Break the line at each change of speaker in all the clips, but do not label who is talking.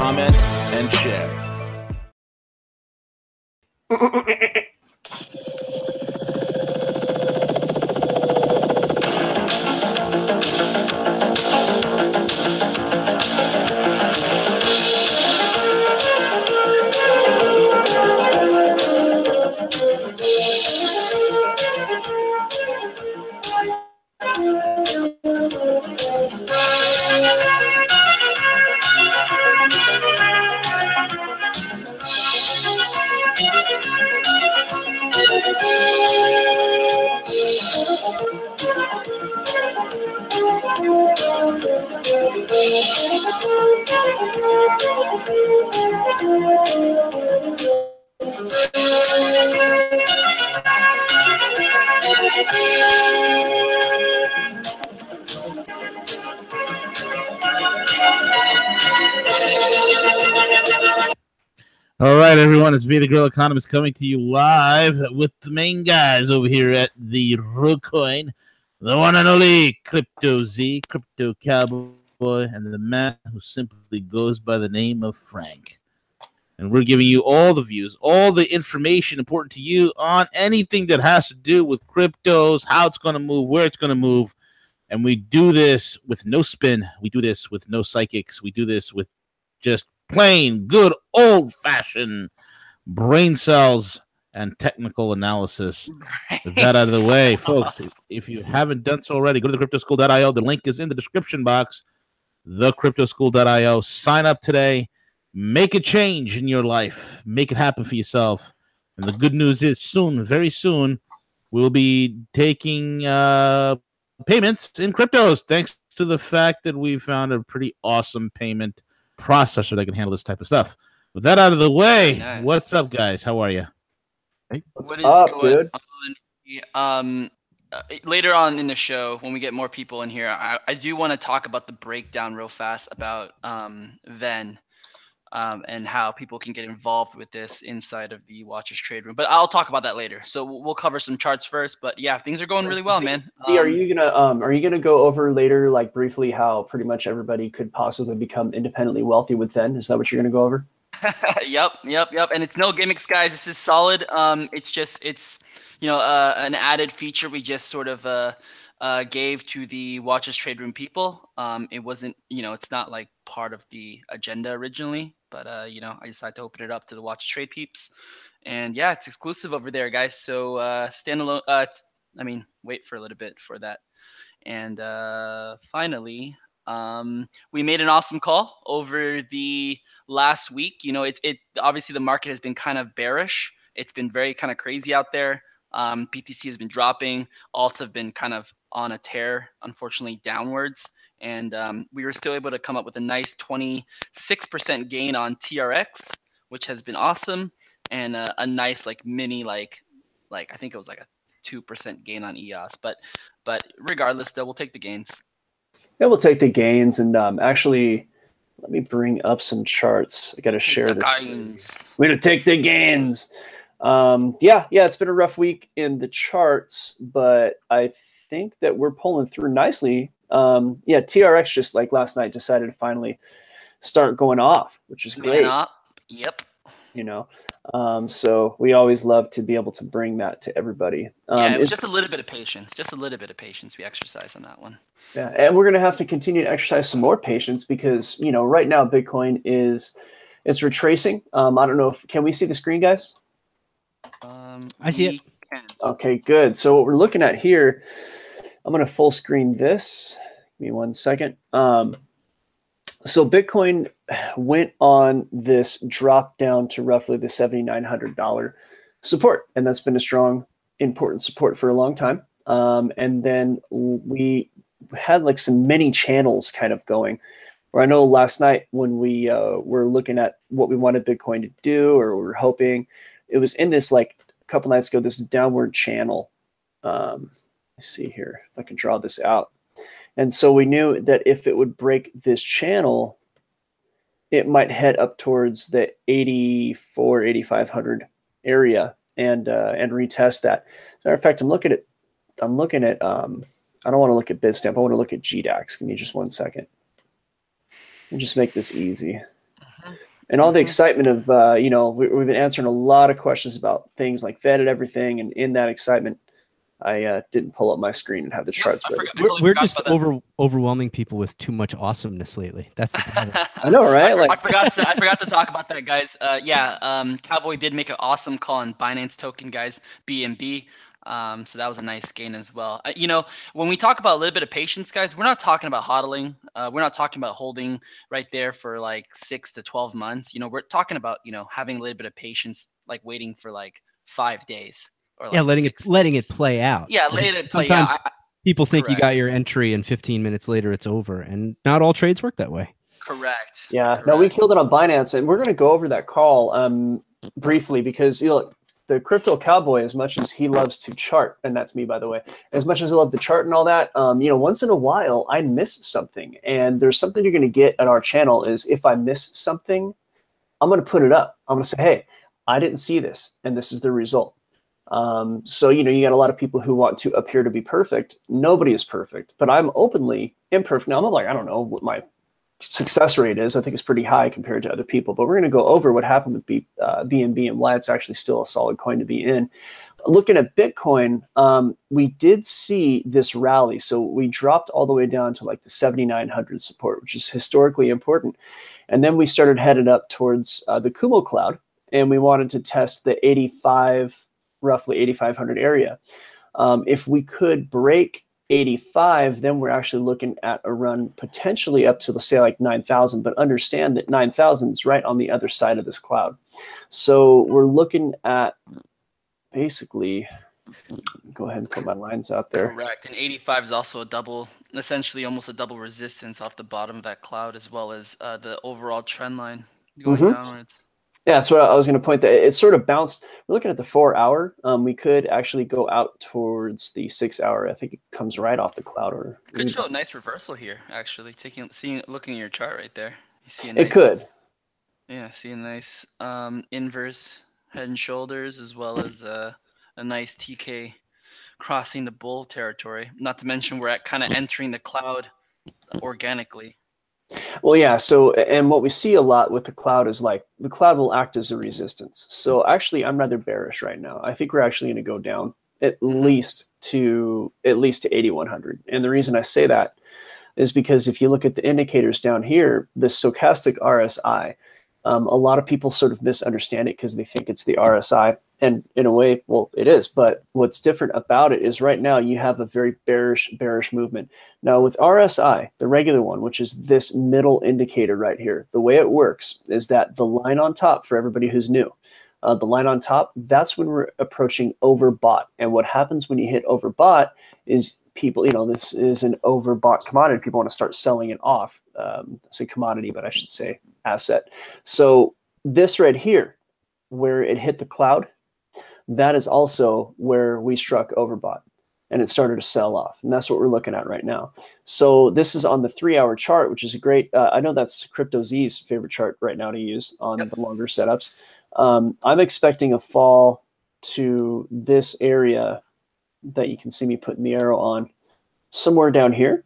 comment, and share. Vita Girl Economist coming to you live with the main guys over here at the Rogue Coin, the one and only Crypto Z, Crypto Cowboy, and the man who simply goes by the name of Frank. And we're giving you all the views, all the information important to you on anything that has to do with cryptos, how it's going to move, where it's going to move. And we do this with no spin. We do this with no psychics. We do this with just plain good old fashioned brain cells and technical analysis. With that out of the way, folks, if you haven't done so already, go to the cryptoschool.io. The link is in the description box. Thecryptoschool.io. Sign up today. Make a change in your life. Make it happen for yourself. And the good news is soon, very soon, we'll be taking uh, payments in cryptos thanks to the fact that we found a pretty awesome payment processor that can handle this type of stuff. With that out of the way,
Nice.
what's up, guys? How are you?
What's
What is
up,
going
dude?
on? Um, uh, later on in the show, when we get more people in here, I, I do want to talk about the breakdown real fast about um, Ven um, and how people can get involved with this inside of the Watch Us Trade Room. But I'll talk about that later. So we'll we'll cover some charts first. But yeah, things are going really well, man.
D, are
Um,
you gonna um are you gonna go over later like briefly how pretty much everybody could possibly become independently wealthy with Ven? Is that what you're gonna go over?
yep, yep, yep. And it's no gimmicks, guys. This is solid. Um, it's just it's you know uh, an added feature we just sort of uh, uh, gave to the Watch Us Trade Room people. Um, it wasn't you know it's not like part of the agenda originally, but uh, you know I decided to open it up to the Watchers Trade peeps, and yeah, it's exclusive over there, guys. So uh, stand alone. Uh, t- I mean, wait for a little bit for that. And uh, finally, um, we made an awesome call over the last week. You know, it, it obviously the market has been kind of bearish. It's been very kind of crazy out there. Um, BTC has been dropping. Alts have been kind of on a tear, unfortunately downwards. And um, we were still able to come up with a nice 26% gain on TRX, which has been awesome, and a, a nice like mini like like I think it was like a two percent gain on EOS. But but regardless, still we'll take the gains.
Yeah, we'll take the gains and um actually let me bring up some charts. I gotta share
The
this.
gains.
We're gonna take the gains. Um, yeah, yeah, it's been a rough week in the charts, but I think that we're pulling through nicely. Um, yeah, TRX just like last night decided to finally start going off, which is great.
Yep.
You know, um, so we always love to be able to bring that to everybody. Um,
yeah, it was just a little bit of patience. Just a little bit of patience we exercise on that one.
Yeah, and we're going to have to continue to exercise some more patience because you know right now Bitcoin is it's retracing. Um, I don't know if can we see the screen, guys?
Um,
I see it.
can.
Okay, good. So what we're looking at here, I'm going to full screen this. Give me one second. Um, so Bitcoin went on this drop down to roughly the $7,900 support, and that's been a strong, important support for a long time. Um, and then we had like some many channels kind of going. Where I know last night when we uh, were looking at what we wanted Bitcoin to do, or we were hoping, it was in this like a couple nights ago, this downward channel. Um, let's see here if I can draw this out. And so we knew that if it would break this channel, it might head up towards the 84, 8500 area and uh, and retest that. As a matter of fact, I'm looking at I'm looking at um, I don't want to look at Bitstamp. I want to look at GDAX. Give me just one second. And just make this easy. Mm-hmm. And all the mm-hmm. excitement of, uh, you know, we, have been answering a lot of questions about things like Fed and everything. And in that excitement, I uh, didn't pull up my screen and have the charts.
Yeah, forgot, we're, we're just over overwhelming people with too much awesomeness lately. That's the problem.
I know, right?
I, like... I forgot to I forgot to talk about that, guys. Uh, yeah, um, Cowboy did make an awesome call on Binance token, guys. BNB. Um, so that was a nice gain as well. Uh, you know, when we talk about a little bit of patience, guys, we're not talking about hodling. Uh, we're not talking about holding right there for like six to 12 months. You know, we're talking about, you know, having a little bit of patience, like waiting for like five days.
Or like yeah, letting it, days. letting it play out.
Yeah, letting it play
Sometimes
out.
people think correct. you got your entry and 15 minutes later it's over. And not all trades work that way.
Correct.
Yeah.
Correct.
No, we killed it on Binance, and we're going to go over that call um, briefly because you know the crypto cowboy, as much as he loves to chart, and that's me, by the way, as much as I love to chart and all that, um, you know, once in a while I miss something. And there's something you're going to get at our channel is if I miss something, I'm going to put it up. I'm going to say, hey, I didn't see this, and this is the result. Um, so, you know, you got a lot of people who want to appear to be perfect. Nobody is perfect, but I'm openly imperfect. Now, I'm like, I don't know what my success rate is. I think it's pretty high compared to other people. But we're going to go over what happened with uh, BNB and why it's actually still a solid coin to be in. Looking at Bitcoin, um, we did see this rally. So we dropped all the way down to like the 7,900 support, which is historically important. And then we started headed up towards uh, the Kumo cloud, and we wanted to test the 85, roughly 8,500 area. Um, if we could break 85, then we're actually looking at a run potentially up to, let's say, like 9,000. But understand that 9,000 is right on the other side of this cloud. So we're looking at basically, go ahead and put my lines out there.
Correct. And 85 is also a double, essentially almost a double resistance off the bottom of that cloud, as well as uh, the overall trend line going mm-hmm. downwards.
Yeah, that's what I was going to point that it sort of bounced. We're looking at the four hour. Um, we could actually go out towards the six hour. I think it comes right off the cloud. Or
could show a nice reversal here, actually. Taking, seeing, looking at your chart right there. You see a nice,
it could.
Yeah, see a nice um, inverse head and shoulders, as well as a, a nice TK crossing the bull territory. Not to mention we're at kind of entering the cloud organically.
Well, yeah. So, and what we see a lot with the cloud is like the cloud will act as a resistance. So, actually, I'm rather bearish right now. I think we're actually going to go down at mm-hmm. least to at least to 8100. And the reason I say that is because if you look at the indicators down here, the stochastic RSI, um, a lot of people sort of misunderstand it because they think it's the RSI and in a way, well, it is. But what's different about it is right now you have a very bearish, bearish movement. Now with RSI, the regular one, which is this middle indicator right here, the way it works is that the line on top for everybody who's new, uh, the line on top, that's when we're approaching overbought. And what happens when you hit overbought is people, you know, this is an overbought commodity. People want to start selling it off. Um, say commodity, but I should say asset. So this right here, where it hit the cloud, that is also where we struck overbought and it started to sell off. And that's what we're looking at right now. So this is on the three hour chart, which is a great, uh, I know that's Crypto Z's favorite chart right now to use on yep. the longer setups. Um, I'm expecting a fall to this area that you can see me putting the arrow on somewhere down here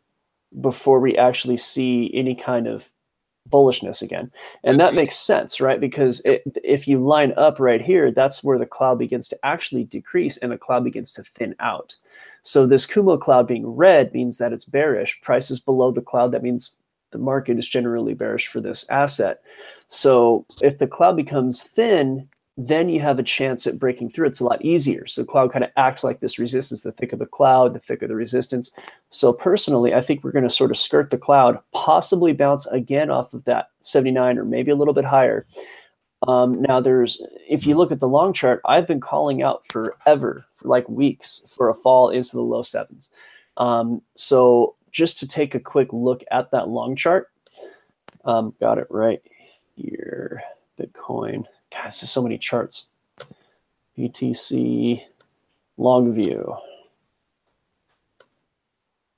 before we actually see any kind of bullishness again. And that mm-hmm. makes sense, right? Because it, if you line up right here, that's where the cloud begins to actually decrease and the cloud begins to thin out. So this Kumo cloud being red means that it's bearish. Prices below the cloud, that means the market is generally bearish for this asset. So if the cloud becomes thin, then you have a chance at breaking through. It's a lot easier. So cloud kind of acts like this resistance, the thicker the cloud, the thicker the resistance. So personally, I think we're going to sort of skirt the cloud, possibly bounce again off of that 79 or maybe a little bit higher. Um, now there's, if you look at the long chart, I've been calling out forever, for like weeks, for a fall into the low sevens. Um, so just to take a quick look at that long chart, Um, got it right here. Bitcoin. God, is so many charts. BTC long view.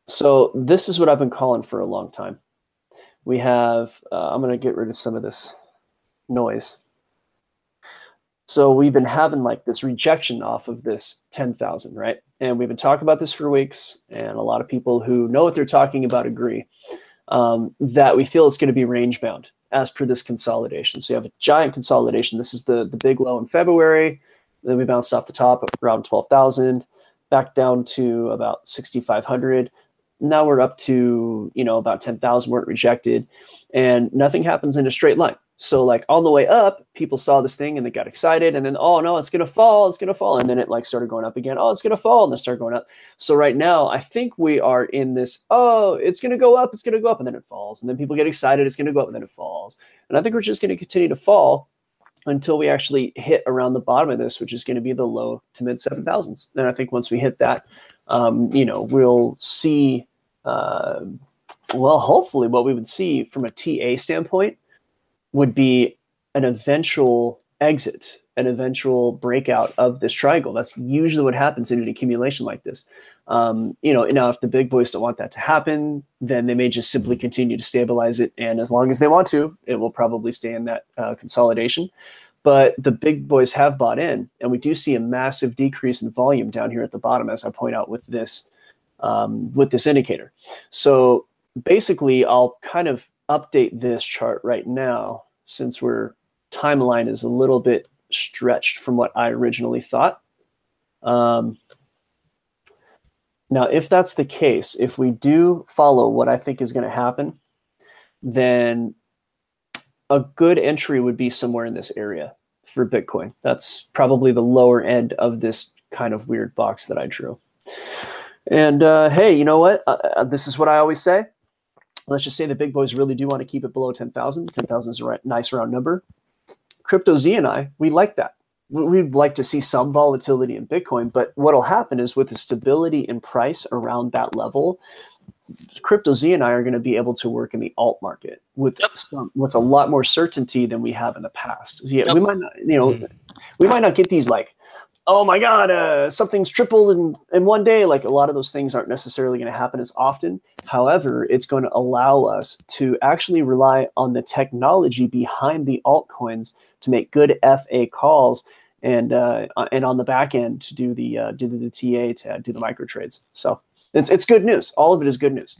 So this is what I've been calling for a long time. We have, uh, I'm going to get rid of some of this noise. So we've been having like this rejection off of this 10,000, right? And we've been talking about this for weeks, and a lot of people who know what they're talking about agree um, that we feel it's going to be range bound as per this consolidation. So you have a giant consolidation. This is the, the big low in February. Then we bounced off the top around 12,000, back down to about 6,500 now we're up to you know about 10,000 weren't rejected and nothing happens in a straight line so like on the way up people saw this thing and they got excited and then oh no it's to fall it's to fall and then it like started going up again oh it's to fall and then started going up. So right now i think we are in this oh it's to go up it's to go up and then it falls and then people get excited it's to go up and then it falls. And i think we're just to continue to fall until we actually hit around the bottom of this which is to be the low to mid 7000s and i think once we hit that um, you know, we'll see, uh, well, hopefully, what we would see from a TA standpoint would be an eventual exit, an eventual breakout of this triangle. That's usually what happens in an accumulation like this. Um, you know, now if the big boys don't want that to happen, then they may just simply continue to stabilize it, and as long as they want to, it will probably stay in that uh, consolidation but the big boys have bought in, and we do see a massive decrease in volume down here at the bottom, as I point out with this um, with this indicator. So basically, I'll kind of update this chart right now since we're timeline is a little bit stretched from what I originally thought. Um, now, if that's the case, if we do follow what I think is going to happen, then a good entry would be somewhere in this area for Bitcoin. That's probably the lower end of this kind of weird box that I drew. And uh, hey, you know what? Uh, uh this is what I always say. Let's just say the big boys really do want to keep it below 10,000. 10,000 is a right, nice round number. Crypto Z and I, we like that. We'd like to see some volatility in Bitcoin, but what'll happen is with the stability in price around that level, Crypto Z and I are going to be able to work in the alt market with yep. some with a lot more certainty than we have in the past. Yeah, yep. we might not, you know, mm-hmm. we might not get these like, oh my god, uh, something's tripled in in one day. Like a lot of those things aren't necessarily going to happen as often. However, it's going to allow us to actually rely on the technology behind the altcoins to make good FA calls and uh, and on the back end to do the uh, do the, TA to do the micro trades. So it's it's good news. All of it is good news.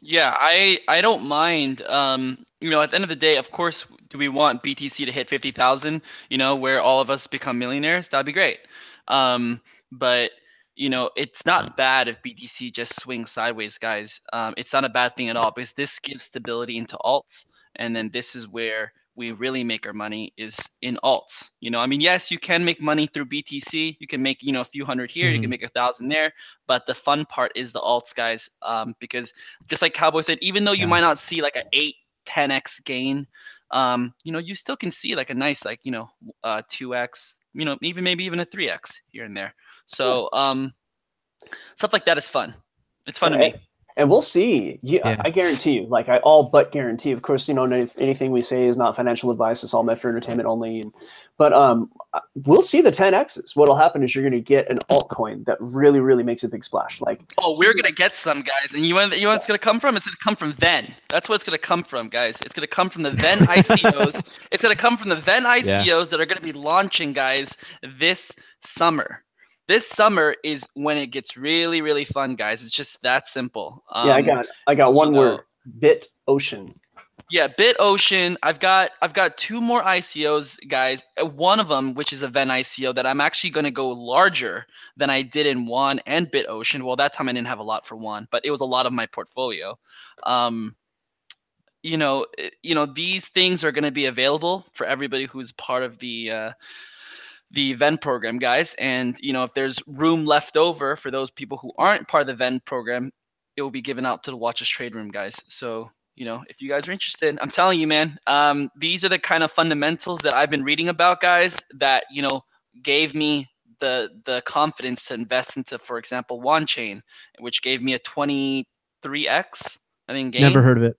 Yeah, I I don't mind. Um, you know, at the end of the day, of course, do we want BTC to hit fifty thousand? You know, where all of us become millionaires? That'd be great. Um, but you know, it's not bad if BTC just swings sideways, guys. Um, it's not a bad thing at all because this gives stability into alts, and then this is where we really make our money is in alts. You know, I mean, yes, you can make money through BTC. You can make, you know, a few hundred here, mm-hmm. you can mm-hmm. make a thousand there. But the fun part is the alts, guys. Um, because just like Cowboy said, even though you yeah. might not see like an 8, 10x gain, um, you know, you still can see like a nice, like, you know, uh, 2x, you know, even maybe even a 3x here and there. So um, stuff like that is fun. It's fun to me
and we'll see. You, yeah. I guarantee you, like I all but guarantee. Of course, you know anything we say is not financial advice. It's all meant for entertainment only. And, but um, we'll see the 10x's. What'll happen is you're going to get an altcoin that really, really makes a big splash. Like
oh, we're going to get some guys, and you want you know what's going to come from? It's going to come from Ven. That's what it's going to come from, guys. It's going to come from the Ven ICOs. it's going to come from the Ven ICOs yeah. that are going to be launching, guys, this summer this summer is when it gets really really fun guys. It's just that simple.
Um, yeah i um, got i got one word bit ocean.
Yeah BitOcean. I've got i've got two more icos guys. Uh, one of them which is a Ven ico that i'm actually going to go larger than i did in one and BitOcean. Well that time i didn't have a lot for one but it was a lot of my portfolio. Um you know eh, you know these things are going to be available for everybody who's part of the uh, the Ven program, guys. And you know, if there's room left over for those people who aren't part of the Ven program, it will be given out to the Watch Us Trade Room, guys. So you know, if you guys are interested, I'm telling you, man, um, these are the kind of fundamentals that I've been reading about, guys. That you know gave me the the confidence to invest into, for example, Chain, which gave me a 23x. I think. gain.
Never heard of it.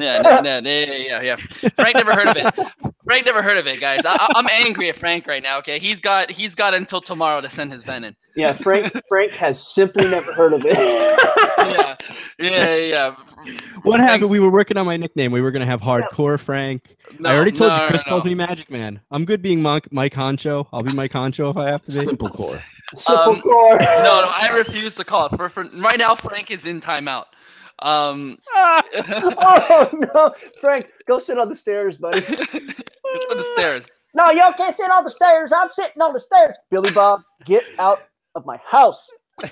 Yeah, no, no, yeah, yeah, yeah. Frank never heard of it. Frank never heard of it, guys. I, I'm angry at Frank right now. Okay, he's got he's got until tomorrow to send his ven in.
Yeah, Frank Frank has simply never heard of it.
yeah, yeah, yeah.
What happened? We were working on my nickname. We were gonna have hardcore Frank. No, I already told
no,
you. Chris
no,
calls me Magic Man. I'm good being Mike, Mike Honcho. I'll be Mike Honcho if I have to be.
Simple core.
Simple
Um,
core.
No, no, I refuse to call it. For, for right now, Frank is in timeout. Um,
oh no, Frank, go sit on the stairs, buddy.
just for the stairs.
No, y'all can't sit on the stairs. I'm sitting on the stairs. Billy Bob, get out of my house.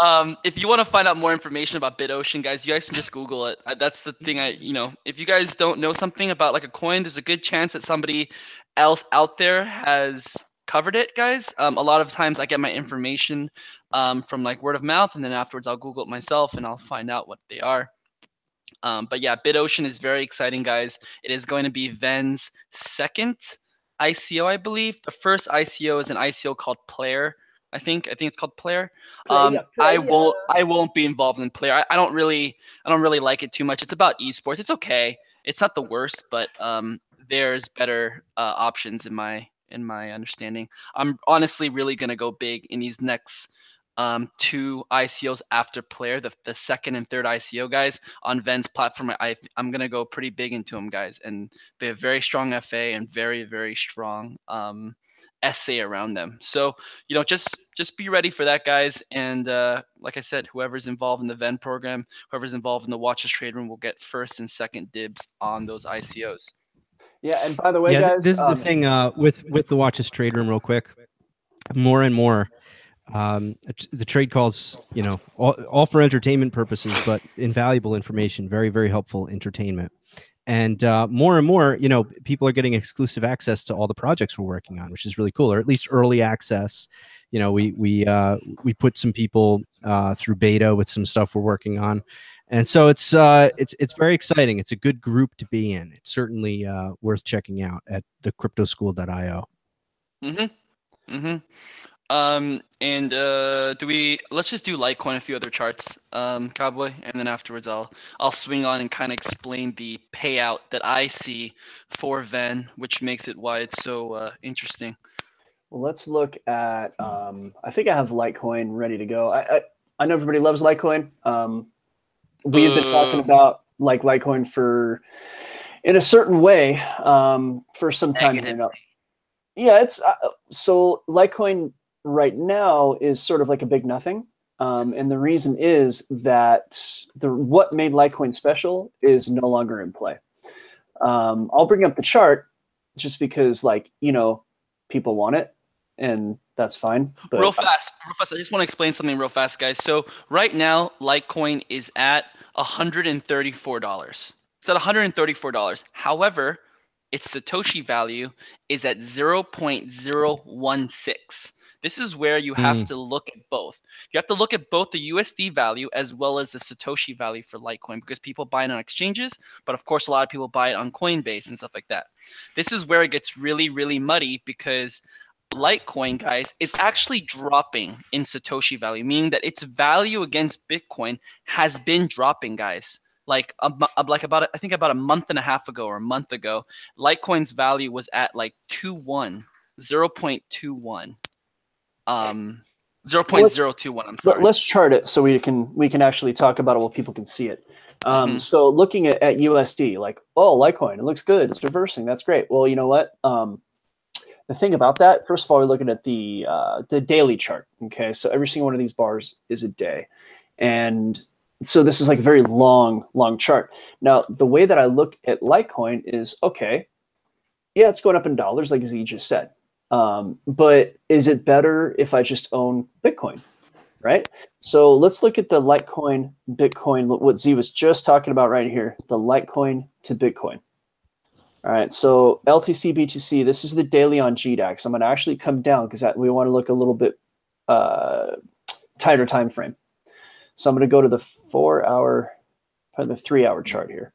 Um, if you want to find out more information about BitOcean, guys, you guys can just Google it. That's the thing. I, you know, if you guys don't know something about like a coin, there's a good chance that somebody else out there has covered it, guys. Um, a lot of times I get my information um, from like word of mouth, and then afterwards I'll Google it myself and I'll find out what they are. Um, but yeah, BitOcean is very exciting, guys. It is going to be Ven's second ICO, I believe. The first ICO is an ICO called Player. I think I think it's called Player. Um, I won't I won't be involved in Player. I, I don't really I don't really like it too much. It's about esports. It's okay. It's not the worst, but um, there's better uh, options in my in my understanding. I'm honestly really gonna go big in these next um, two ICOs after Player, the, the second and third ICO guys on Ven's platform. I I'm gonna go pretty big into them guys, and they have very strong FA and very very strong um, essay around them. So you know just just be ready for that guys and uh, like i said whoever's involved in the ven program whoever's involved in the watches trade room will get first and second dibs on those icos
Yeah, and by the way,
yeah,
guys,
this is
um,
the thing uh, with with the watches trade room. Real quick, more and more, um, the trade calls, you know, all, all for entertainment purposes, but invaluable information, very very helpful entertainment. And uh, more and more, you know, people are getting exclusive access to all the projects we're working on, which is really cool, or at least early access. You know, we we uh, we put some people uh, through beta with some stuff we're working on, and so it's uh, it's it's very exciting. It's a good group to be in. It's certainly uh, worth checking out at the cryptoschool.io.
mm-hmm mm-hmm um and uh do we let's just do litecoin a few other charts um cowboy and then afterwards i'll i'll swing on and kind of explain the payout that i see for ven which makes it why it's so uh interesting
Well, let's look at. Um, I think I have Litecoin ready to go. I I, I know everybody loves Litecoin. Um, we have been talking about like Litecoin for in a certain way um, for some time now. Yeah, it's uh, so Litecoin right now is sort of like a big nothing. Um, and the reason is that the what made Litecoin special is no longer in play. Um, I'll bring up the chart just because, like, you know, people want it, and that's fine. But
real fast, real fast. I just want to explain something real fast, guys. So right now, Litecoin is at $134. It's at $134. However, its Satoshi value is at 0.016. This is where you have
Hmm.
to look at both. You have to look at both the USD value as well as the Satoshi value for Litecoin because people buy it on exchanges, but of course, a lot of people buy it on Coinbase and stuff like that. This is where it gets really, really muddy because Litecoin, guys, is actually dropping in Satoshi value, meaning that its value against Bitcoin has been dropping, guys. Like, a, like about I think about a month and a half ago or a month ago, Litecoin's value was at like 2.1, 0.21, um, 0.021. I'm sorry.
let's chart it so we can we can actually talk about it while people can see it. Um,
Mhm.
So looking at, at USD, like oh Litecoin, it looks good. It's reversing. That's great. Well, you know what? Um, the thing about that, first of all, we're looking at the uh, the daily chart. Okay, so every single one of these bars is a day, and so this is like a very long, long chart. Now, the way that I look at Litecoin is okay. Yeah, it's going up in dollars, like Z just said. Um, but is it better if I just own Bitcoin? Right. So let's look at the Litecoin, Bitcoin, what Z was just talking about right here, the Litecoin to Bitcoin. All right. So LTC, BTC, this is the daily on GDAX. I'm going to actually come down because we want to look a little bit uh, tighter time frame. So I'm going to go to the four hour, the three hour chart here.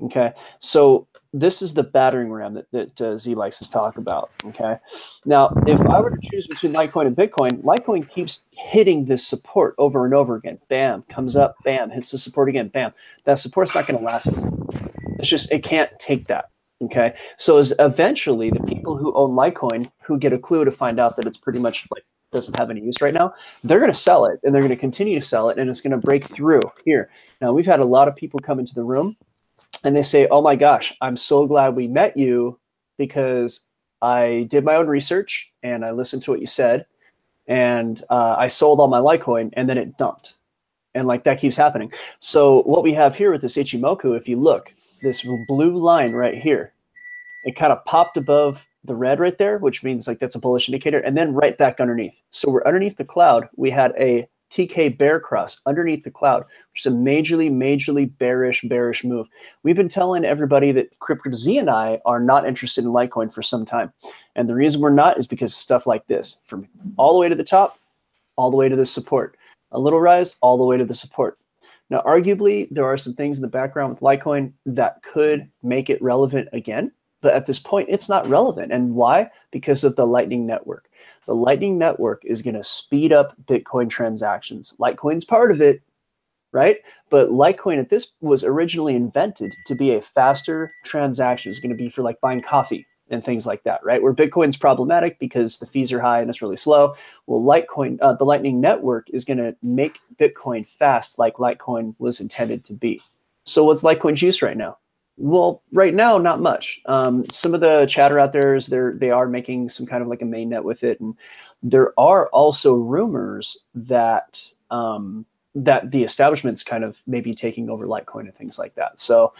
Okay, so this is the battering ram that, that uh, Z likes to talk about. Okay, now if I were to choose between Litecoin and Bitcoin, Litecoin keeps hitting this support over and over again. Bam, comes up, bam, hits the support again, bam. That support's not going to last. It's just it can't take that. Okay, so as eventually the people who own Litecoin who get a clue to find out that it's pretty much like doesn't have any use right now, they're going to sell it and they're going to continue to sell it and it's going to break through here. Now we've had a lot of people come into the room and they say, "Oh my gosh, I'm so glad we met you because I did my own research and I listened to what you said, and uh, I sold all my Litecoin and then it dumped, and like that keeps happening. So what we have here with this Ichimoku, if you look, this blue line right here, it kind of popped above the red right there, which means like that's a bullish indicator, and then right back underneath. So we're underneath the cloud. We had a TK bear cross underneath the cloud, which is a majorly, majorly bearish, bearish move. We've been telling everybody that Crypto Z and I are not interested in Litecoin for some time. And the reason we're not is because stuff like this from all the way to the top, all the way to the support. A little rise, all the way to the support. Now, arguably, there are some things in the background with Litecoin that could make it relevant again. But at this point, it's not relevant. And why? Because of the Lightning Network. The Lightning Network is going to speed up Bitcoin transactions. Litecoin's part of it, right? But Litecoin at this was originally invented to be a faster transaction. It's going to be for like buying coffee and things like that, right? Where Bitcoin's problematic because the fees are high and it's really slow. Well, Litecoin, uh, the Lightning Network is going to make Bitcoin fast like Litecoin was intended to be. So what's Litecoin's use right now? Well, right now, not much. Um, some of the chatter out there is they're they are making some kind of like a mainnet with it, and there are also rumors that um, that the establishment's kind of maybe taking over Litecoin and things like that. So,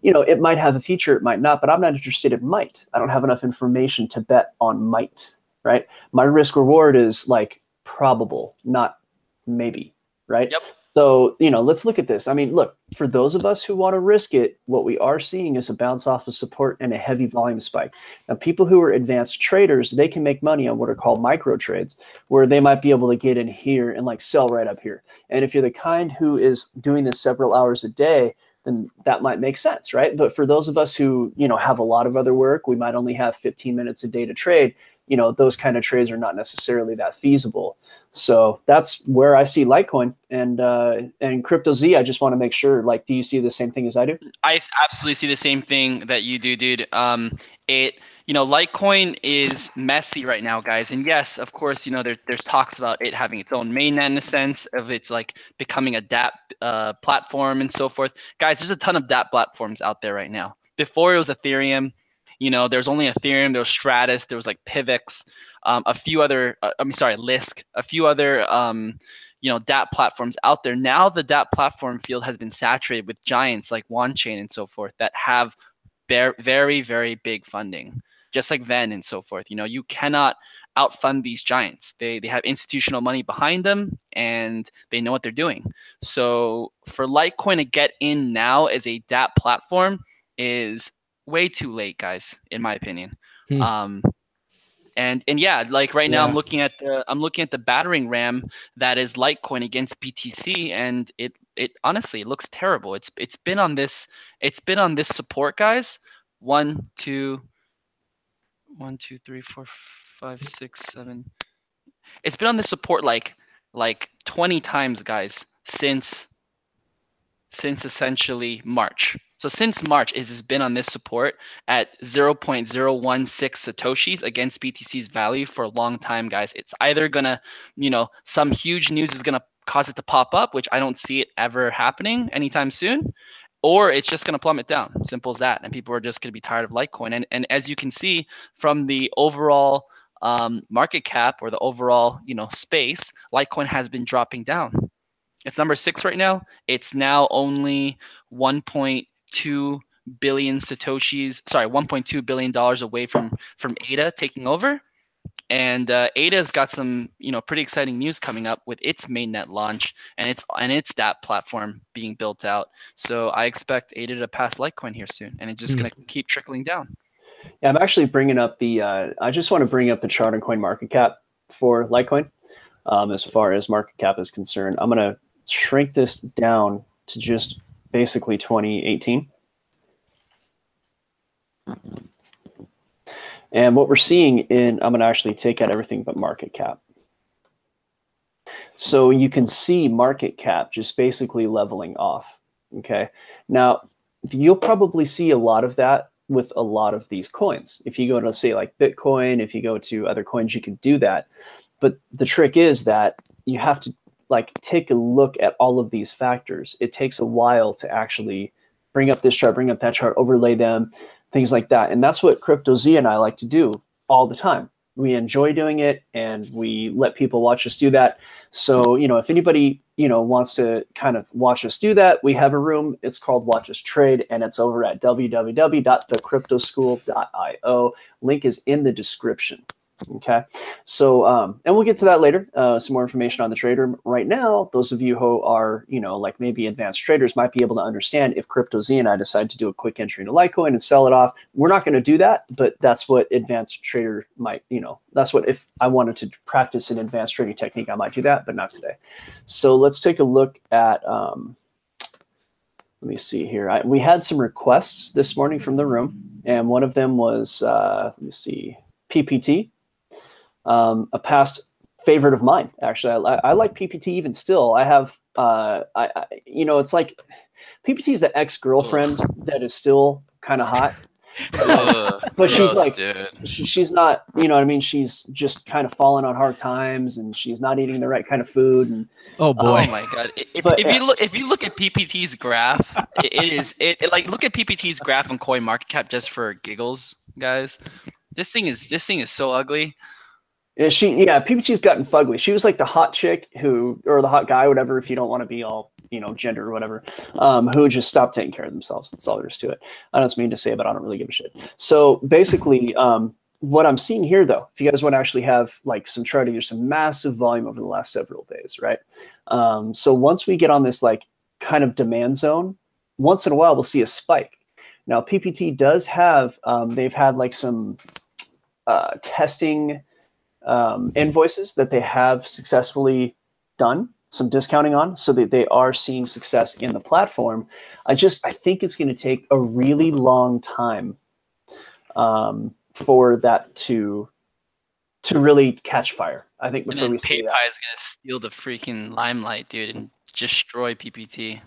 you know, it might have a feature, it might not, but I'm not interested in might. I don't have enough information to bet on might. Right? My risk reward is like probable, not maybe. Right?
Yep.
So, you know, let's look at this. I mean, look, for those of us who want to risk it, what we are seeing is a bounce off of support and a heavy volume spike. Now, people who are advanced traders, they can make money on what are called micro trades, where they might be able to get in here and like sell right up here. And if you're the kind who is doing this several hours a day, then that might make sense, right? But for those of us who, you know, have a lot of other work, we might only have 15 minutes a day to trade you know those kind of trades are not necessarily that feasible. So that's where i see litecoin. And uh and crypto z i just want to make sure like do you see the same thing as i do?
I absolutely see the same thing that you do dude. Um it you know litecoin is messy right now guys. And yes of course you know there, there's talks about it having its own mainnet in a sense of it's like becoming a DApp uh, platform and so forth. Guys there's a ton of DApp platforms out there right now. Before it was ethereum you know, there's only Ethereum, there was Stratis, there was like Pivx, um, a few other, uh, I'm sorry, Lisk, a few other, um, you know, DApp platforms out there. Now the DApp platform field has been saturated with giants like OneChain and so forth that have very, very, very big funding, just like Ven and so forth. You know, you cannot outfund these giants. They they have institutional money behind them and they know what they're doing. So for Litecoin to get in now as a DApp platform is way too late, guys, in my opinion. Hmm. Um, and and yeah, like right now, yeah. I'm looking at the I'm looking at the battering ram that is Litecoin against BTC, and it it honestly it looks terrible. It's it's been on this it's been on this support, guys. One, two, one, two, three, four, five, six, seven. It's been on this support like like 20 times, guys, since since essentially March. So since March, it has been on this support at 0.016 satoshis against BTC's value for a long time, guys. It's either gonna, you know, some huge news is gonna cause it to pop up, which I don't see it ever happening anytime soon, or it's just gonna plummet down. Simple as that. And people are just gonna be tired of Litecoin. And and as you can see from the overall um, market cap or the overall, you know, space, Litecoin has been dropping down. It's number six right now. It's now only 1. 2 billion satoshis sorry 1.2 billion dollars away from from ada taking over. And uh, ada's got some you know pretty exciting news coming up with its mainnet launch and its and its dApp platform being built out. So i expect ada to pass litecoin here soon and it's just mm. going to keep trickling down.
Yeah i'm actually bringing up the uh, i just want to bring up the chart on coin market cap for litecoin um, as far as market cap is concerned. I'm going to shrink this down to just basically 2018. And what we're seeing in, I'm going to actually take out everything but market cap. So you can see market cap just basically leveling off. Okay. Now, you'll probably see a lot of that with a lot of these coins. If you go to, say, like Bitcoin, if you go to other coins, you can do that. But the trick is that you have to like take a look at all of these factors. It takes a while to actually bring up this chart, bring up that chart, overlay them, things like that. And that's what Crypto Z and I like to do all the time. We enjoy doing it and we let people watch us do that. So, you know, if anybody, you know, wants to kind of watch us do that, we have a room. It's called Watch Us Trade and it's over at www.thecryptoschool.io. Link is in the description. Okay, so um, and we'll get to that later. Uh, some more information on the trade room. Right now, those of you who are you know like maybe advanced traders might be able to understand if Crypto Z and I decide to do a quick entry into Litecoin and sell it off. We're not going to do that, but that's what advanced trader might you know. That's what if I wanted to practice an advanced trading technique, I might do that, but not today. So let's take a look at. Um, let me see here. I, we had some requests this morning from the room, and one of them was uh, let me see PPT um, a past favorite of mine. Actually, I, I, like PPT even still. I have, uh, I, I you know, it's like PPT is the ex girlfriend that is still kind of hot. but she's like she, she's not you know what i mean? She's just kind of falling on hard times and she's not eating the right kind of food and
oh boy.
Oh my god. If, but, if you look if you look at ppt's graph it, it is it, it, like look at ppt's graph on coin market cap just for giggles guys. This thing is this thing is so ugly
yeah, she yeah, PPT's gotten fugly. She was like the hot chick who or the hot guy, whatever, if you don't want to be all, you know, gender or whatever, um, who just stopped taking care of themselves. That's all there is to it. I don't mean to say, but I don't really give a shit. So basically, um, what I'm seeing here though, if you guys want to actually have like some charting, there's some massive volume over the last several days, right? Um, so once we get on this like kind of demand zone, once in a while we'll see a spike. Now PPT does have um, they've had like some uh, testing um, invoices that they have successfully done some discounting on so that they are seeing success in the platform. I just i think it's going to take a really long time um, for that to to really catch fire. I think before we
see that. is going to steal the freaking limelight dude and destroy ppt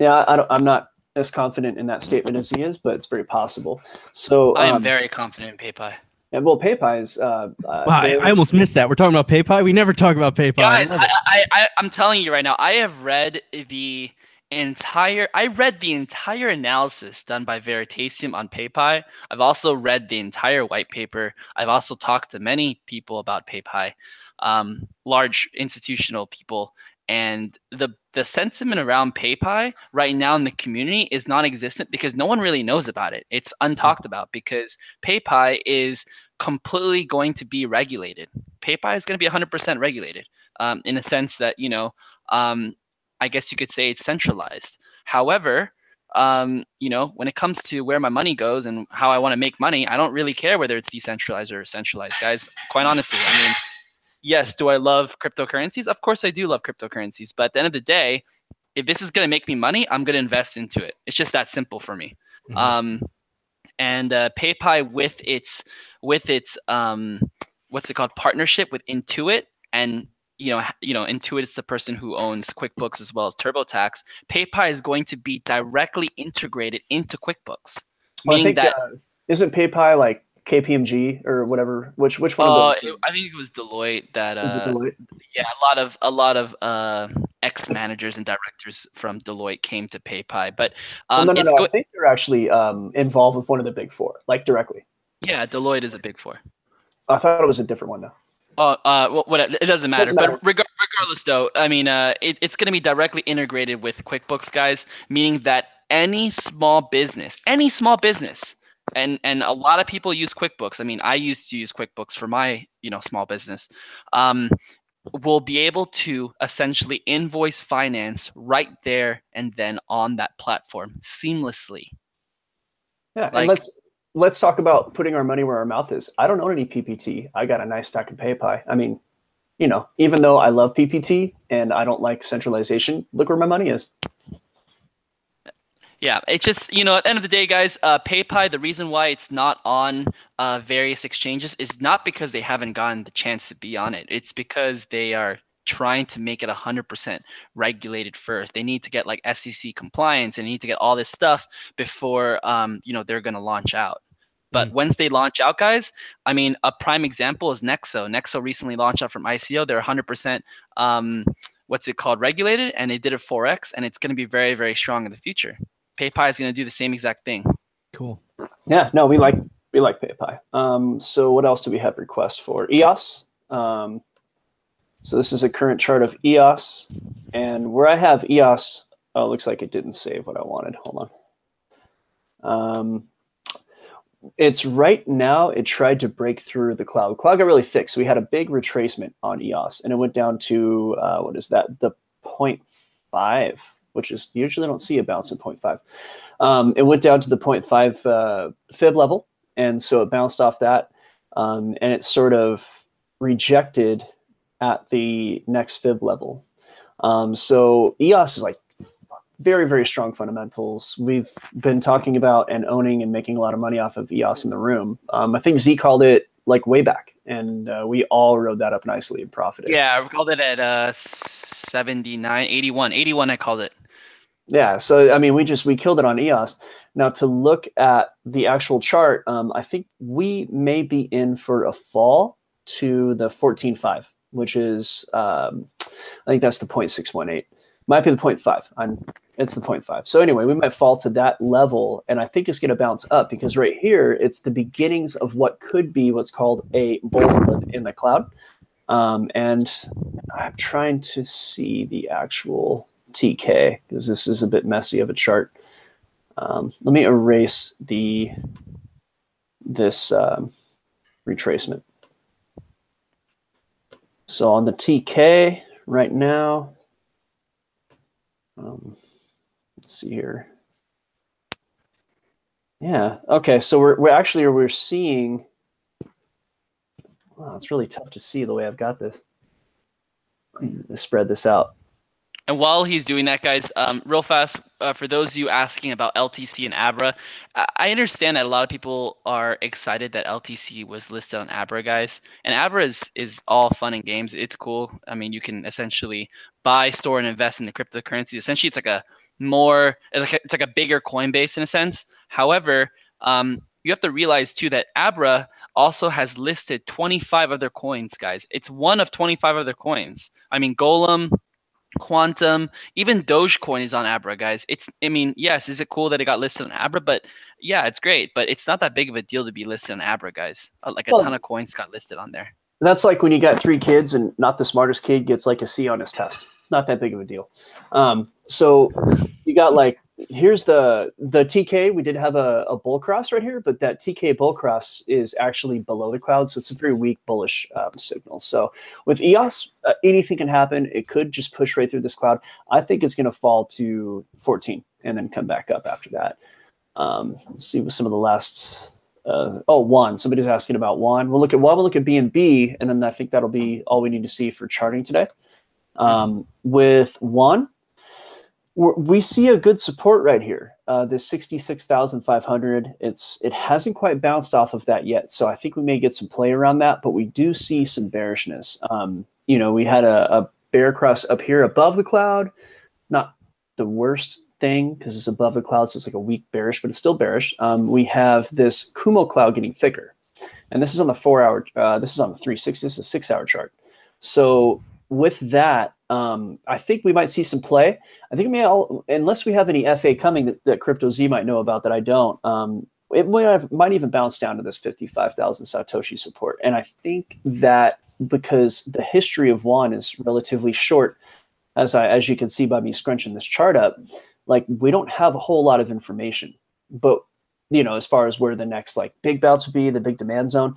yeah I, don't, I am not as confident in that statement as he is but it's very possible. So
i am um, very confident in PayPie
and well, PayPie is. Uh,
uh, wow, I, I, almost missed that. We're talking about PayPie. We never talk about PayPie.
Guys, I, I, I, I'm telling you right now. I have read the entire. I read the entire analysis done by Veritaseum on PayPie. I've also read the entire white paper. I've also talked to many people about PayPie, um, large institutional people, and the the sentiment around PayPie right now in the community is non-existent because no one really knows about it. It's untalked about because PayPie is completely going to be regulated. PayPie is going to be 100% regulated um, in a sense that you know, um, I guess you could say it's centralized. However, um, you know, when it comes to where my money goes and how I want to make money, I don't really care whether it's decentralized or centralized, guys. Quite honestly, I mean yes, do I love cryptocurrencies? Of course, I do love cryptocurrencies. But at the end of the day, if this is going to make me money, I'm going to invest into it. It's just that simple for me. Mm-hmm. Um, and uh, PayPie with its with its um, what's it called partnership with Intuit and you know you know Intuit is the person who owns QuickBooks as well as TurboTax. PayPie is going to be directly integrated into QuickBooks,
well, meaning think, that uh, isn't PayPie like KPMG or whatever? Which which one?
Uh, it, I think it was Deloitte that. Uh, Deloitte? Yeah, a lot of a lot of uh, ex managers and directors from Deloitte came to PayPie, but um,
well, no, no, no. Go- I think they're actually um, involved with one of the big four, like directly.
Yeah, Deloitte is a big four.
I thought it was a different one though.
Oh, uh, well, what, it doesn't matter. Doesn't matter. But reg- regardless, though, I mean, uh, it, it's going to be directly integrated with QuickBooks, guys, meaning that any small business, any small business and and a lot of people use quickbooks. I mean i used to use quickbooks for my you know small business. Um, will be able to essentially invoice finance right there and then on that platform seamlessly.
Yeah like, and let's let's talk about putting our money where our mouth is. I don't own any ppt i got a nice stack of PayPie. I mean you know even though i love ppt and i don't like centralization look where my money is
Yeah, it's just you know at the end of the day, guys, uh, PayPie. The reason why it's not on uh, various exchanges is not because they haven't gotten the chance to be on it. It's because they are trying to make it 100% regulated first. They need to get like SEC compliance and need to get all this stuff before um, you know they're going to launch out. But mm once they launch out, guys, I mean, a prime example is Nexo. Nexo recently launched out from ICO. They're 100% um, what's it called regulated, and they did a 4x, and it's going to be very, very strong in the future. PayPie is going to do the same exact thing.
Cool.
Yeah, no, we like we like PayPie. Um, so what else do we have requests for? EOS. Um, so this is a current chart of EOS, and where I have EOS, oh, it looks like it didn't save what I wanted. Hold on. Um, it's right now it tried to break through the cloud. Cloud got really thick, so we had a big retracement on EOS, and it went down to uh, what is that? The 0.5, which is usually don't see a bounce in 0.5. Um, it went down to the 0.5 uh, fib level, and so it bounced off that, um, and it sort of rejected at the next fib level. Um, so EOS is like very, very strong fundamentals. We've been talking about and owning and making a lot of money off of EOS in the room. Um, I think Z called it like way back, and uh, we all rode that up nicely and profited.
Yeah, I called it at uh, 79, 81. 81, I called it.
Yeah, so I mean, we just we killed it on EOS. Now to look at the actual chart, um, I think we may be in for a fall to the 14.5, which is um, I think that's the 0.618 might be the 0.5. I'm it's the 0.5. So anyway, we might fall to that level, and I think it's going to bounce up because right here it's the beginnings of what could be what's called a bull in the cloud. Um, and I'm trying to see the actual TK because this is a bit messy of a chart. Um, let me erase the this um, retracement. So on the TK right now, um, let's see here. Yeah. Okay. So we're we're actually we're seeing. Wow, it's really tough to see the way I've got this. Spread this out.
And while he's doing that, guys, um, real fast, uh, for those of you asking about LTC and Abra, I understand that a lot of people are excited that LTC was listed on Abra, guys. And Abra is, is all fun and games. It's cool. I mean, you can essentially buy, store, and invest in the cryptocurrency. Essentially, it's like a more, it's like a, it's like a bigger Coinbase in a sense. However, um, you have to realize too that Abra also has listed 25 other coins, guys. It's one of 25 other coins. I mean, Golem, Qtum, even Dogecoin is on Abra, guys. It's, I mean, yes, is it cool that it got listed on Abra? But yeah, it's great. But it's not that big of a deal to be listed on Abra, guys. Uh, like a well, ton of coins got listed on there.
That's like when you got three kids and not the smartest kid gets like a C on his test. It's not that big of a deal. Um, so you got like here's the the TK. We did have a, a bull cross right here, but that TK bull cross is actually below the cloud, so it's a very weak bullish um, signal. So with EOS, uh, anything can happen. It could just push right through this cloud. I think it's going to fall to 14 and then come back up after that. Um, let's see what some of the last. Uh, oh, one. Somebody's asking about one. We'll look at one. We'll look at BNB, and then I think that'll be all we need to see for charting today. Um, with one, we see a good support right here. Uh, this 66,500. It's it hasn't quite bounced off of that yet, so I think we may get some play around that. But we do see some bearishness. Um, you know, we had a, a bear cross up here above the cloud. Not the worst thing because it's above the cloud, so it's like a weak bearish, but it's still bearish. Um, we have this Kumo cloud getting thicker, and this is on the four hour. Uh, this is on the three six. This is a six hour chart. So with that, um, I think we might see some play. I think we may, all, unless we have any FA coming that, that Crypto Z might know about that I don't. Um, it might, have, might even bounce down to this 55,000 Satoshi support. And I think that because the history of one is relatively short, as I as you can see by me scrunching this chart up, like we don't have a whole lot of information. But you know, as far as where the next like big bouts would be, the big demand zone.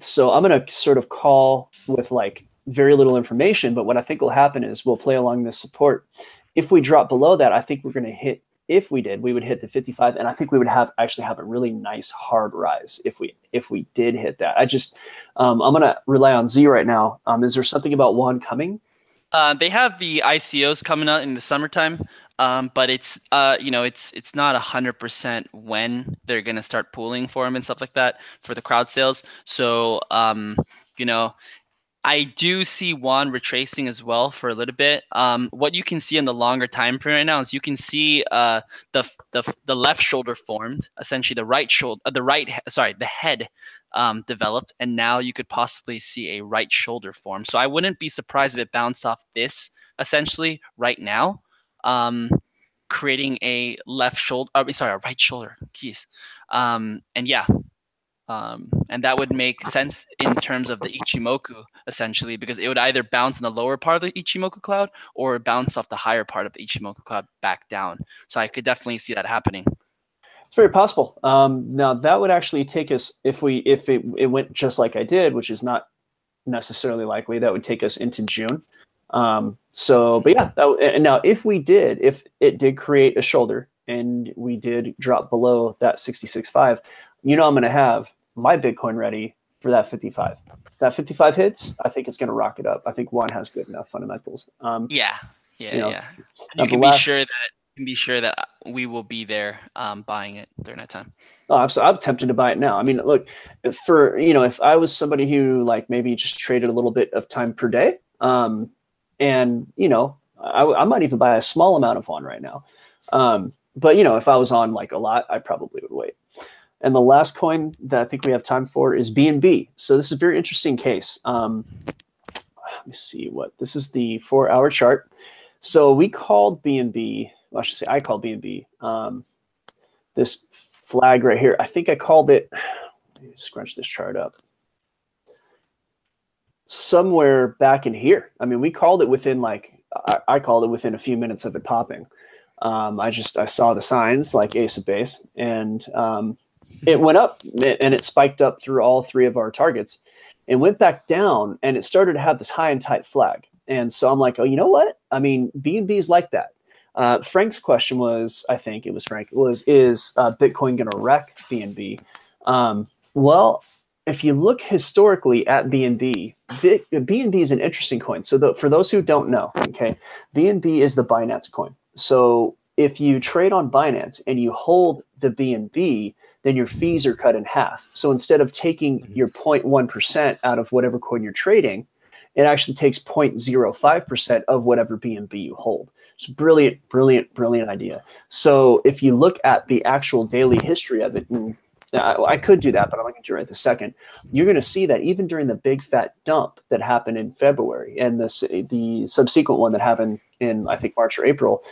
So I'm gonna sort of call with like very little information. But what I think will happen is we'll play along this support. If we drop below that, I think we're going to hit. If we did, we would hit the 55, and I think we would have actually have a really nice hard rise if we if we did hit that. I just um, I'm going to rely on Z right now. Um, is there something about one coming?
Uh, they have the ICOs coming out in the summertime. Um, but it's uh, you know, it's it's not hundred percent when they're gonna start pooling for them and stuff like that for the crowd sales. So um, you know, I do see Juan retracing as well for a little bit. Um, what you can see in the longer time frame right now is you can see uh, the, the the left shoulder formed, essentially the right shoulder, uh, the right sorry, the head um, developed, and now you could possibly see a right shoulder form. So I wouldn't be surprised if it bounced off this essentially right now um, creating a left shoulder, uh, sorry, a right shoulder, keys. Um, and yeah, um, and that would make sense in terms of the Ichimoku essentially, because it would either bounce in the lower part of the Ichimoku cloud or bounce off the higher part of the Ichimoku cloud back down. So I could definitely see that happening.
It's very possible. Um, now that would actually take us if we if it, it went just like I did, which is not necessarily likely. That would take us into June. Um, so, but yeah, that, and now if we did, if it did create a shoulder and we did drop below that 66.5, you know, I'm going to have my Bitcoin ready for that 55. That 55 hits, I think it's going to rock it up. I think one has good enough fundamentals. Um,
yeah, yeah, you know, yeah. You can be sure that can be sure that we will be there um, buying it during that time.
Oh, I'm, so, I'm tempted to buy it now. I mean, look, for you know, if I was somebody who like maybe just traded a little bit of time per day, um, and you know I, I might even buy a small amount of one right now um, but you know if i was on like a lot i probably would wait and the last coin that i think we have time for is bnb so this is a very interesting case. Um, let me see what this is the four hour chart. So we called bnb well, i should say i called bnb um, this flag right here. I think i called it scrunch this chart up somewhere back in here. I mean, we called it within like I, I called it within a few minutes of it popping. Um, I just I saw the signs like Ace of Base, and um, it went up and it spiked up through all three of our targets, and went back down, and it started to have this high and tight flag. And so I'm like, oh, you know what? I mean, B and B is like that. Uh, Frank's question was, I think it was Frank, was is uh, Bitcoin going to wreck BNB? Um, well, if you look historically at BNB, BNB is an interesting coin. So the, for those who don't know, okay, BNB is the Binance coin. So if you trade on Binance and you hold the BNB, then your fees are cut in half. So instead of taking mm-hmm. your 0.1% out of whatever coin you're trading, it actually takes 0.05% of whatever BNB you hold. It's a brilliant, brilliant, brilliant idea. So if you look at the actual daily history of it, and I, I could do that, but I'm not going to do it right this second. You're going to see that even during the big fat dump that happened in February and the the subsequent one that happened in I think March or April,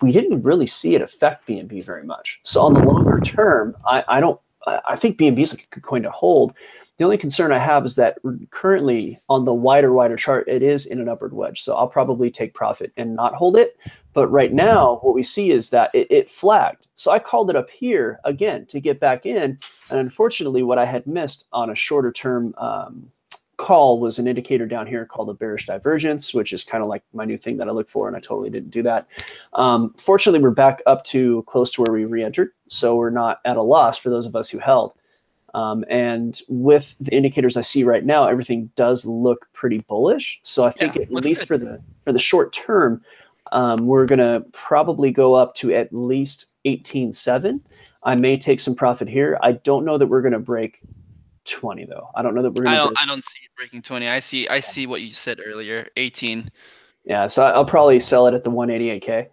we didn't really see it affect BNB very much. So on the longer term, I, I don't. I think BNB is like a good coin to hold. The only concern I have is that currently on the wider, wider chart, it is in an upward wedge. So I'll probably take profit and not hold it. But right now, what we see is that it, it, flagged. So I called it up here again to get back in. And unfortunately, what I had missed on a shorter term um, call was an indicator down here called a bearish divergence, which is kind of like my new thing that I look for. And I totally didn't do that. Um, fortunately, we're back up to close to where we re entered. So we're not at a loss for those of us who held. Um, and with the indicators I see right now, everything does look pretty bullish. So I think yeah, at least good. for the for the short term, um, we're going to probably go up to at least 18.7. I may take some profit here. I don't know that we're going to break 20 though. I don't know that we're going
to.
I
don't. I don't see it breaking 20. I see. I see what you said earlier. 18.
Yeah. So I'll probably sell it at the 188k.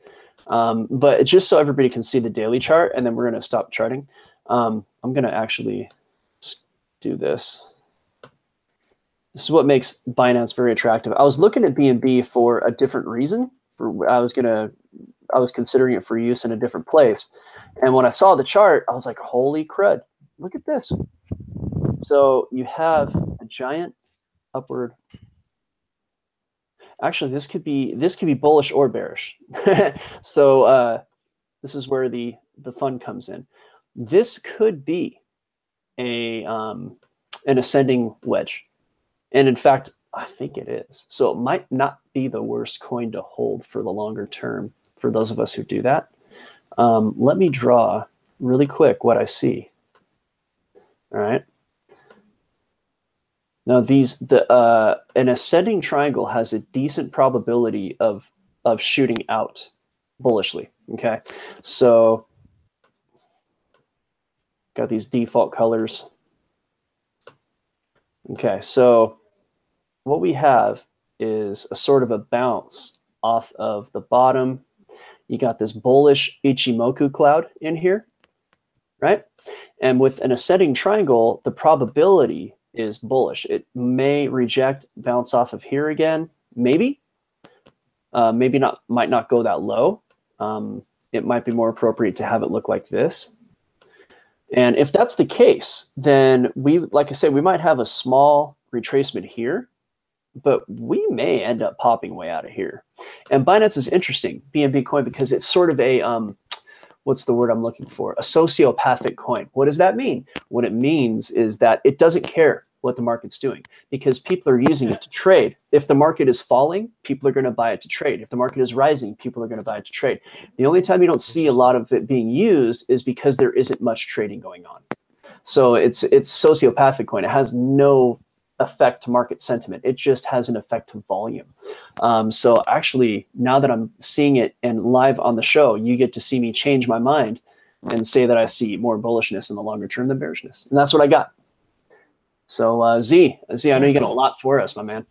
Um, but just so everybody can see the daily chart, and then we're going to stop charting. Um, I'm going to actually do this. This is what makes Binance very attractive. I was looking at BNB for a different reason for I was gonna I was considering it for use in a different place. And when I saw the chart, I was like, holy crud, look at this. So you have a giant upward. Actually, this could be this could be bullish or bearish. so uh, this is where the the fun comes in. This could be a um, an ascending wedge, and in fact, I think it is. So it might not be the worst coin to hold for the longer term for those of us who do that. Um, let me draw really quick what I see. All right. Now these the uh, an ascending triangle has a decent probability of of shooting out bullishly. Okay, so got these default colors. Okay, so what we have is a sort of a bounce off of the bottom. You got this bullish Ichimoku cloud in here, right? And with an ascending triangle, the probability is bullish. It may reject, bounce off of here again, maybe. Uh, maybe not, might not go that low. Um, it might be more appropriate to have it look like this. And if that's the case, then we, like I said, we might have a small retracement here, but we may end up popping way out of here. And Binance is interesting, BNB coin, because it's sort of a, um, what's the word I'm looking for? A sociopathic coin. What does that mean? What it means is that it doesn't care what the market's doing because people are using it to trade. If the market is falling, people are going to buy it to trade. If the market is rising, people are going to buy it to trade. The only time you don't see a lot of it being used is because there isn't much trading going on. So it's it's sociopathic coin. It has no effect to market sentiment. It just has an effect to volume. Um, so actually, now that I'm seeing it and live on the show, you get to see me change my mind and say that I see more bullishness in the longer term than bearishness, and that's what I got. So uh, Z, Z, I know you got a lot for us, my man.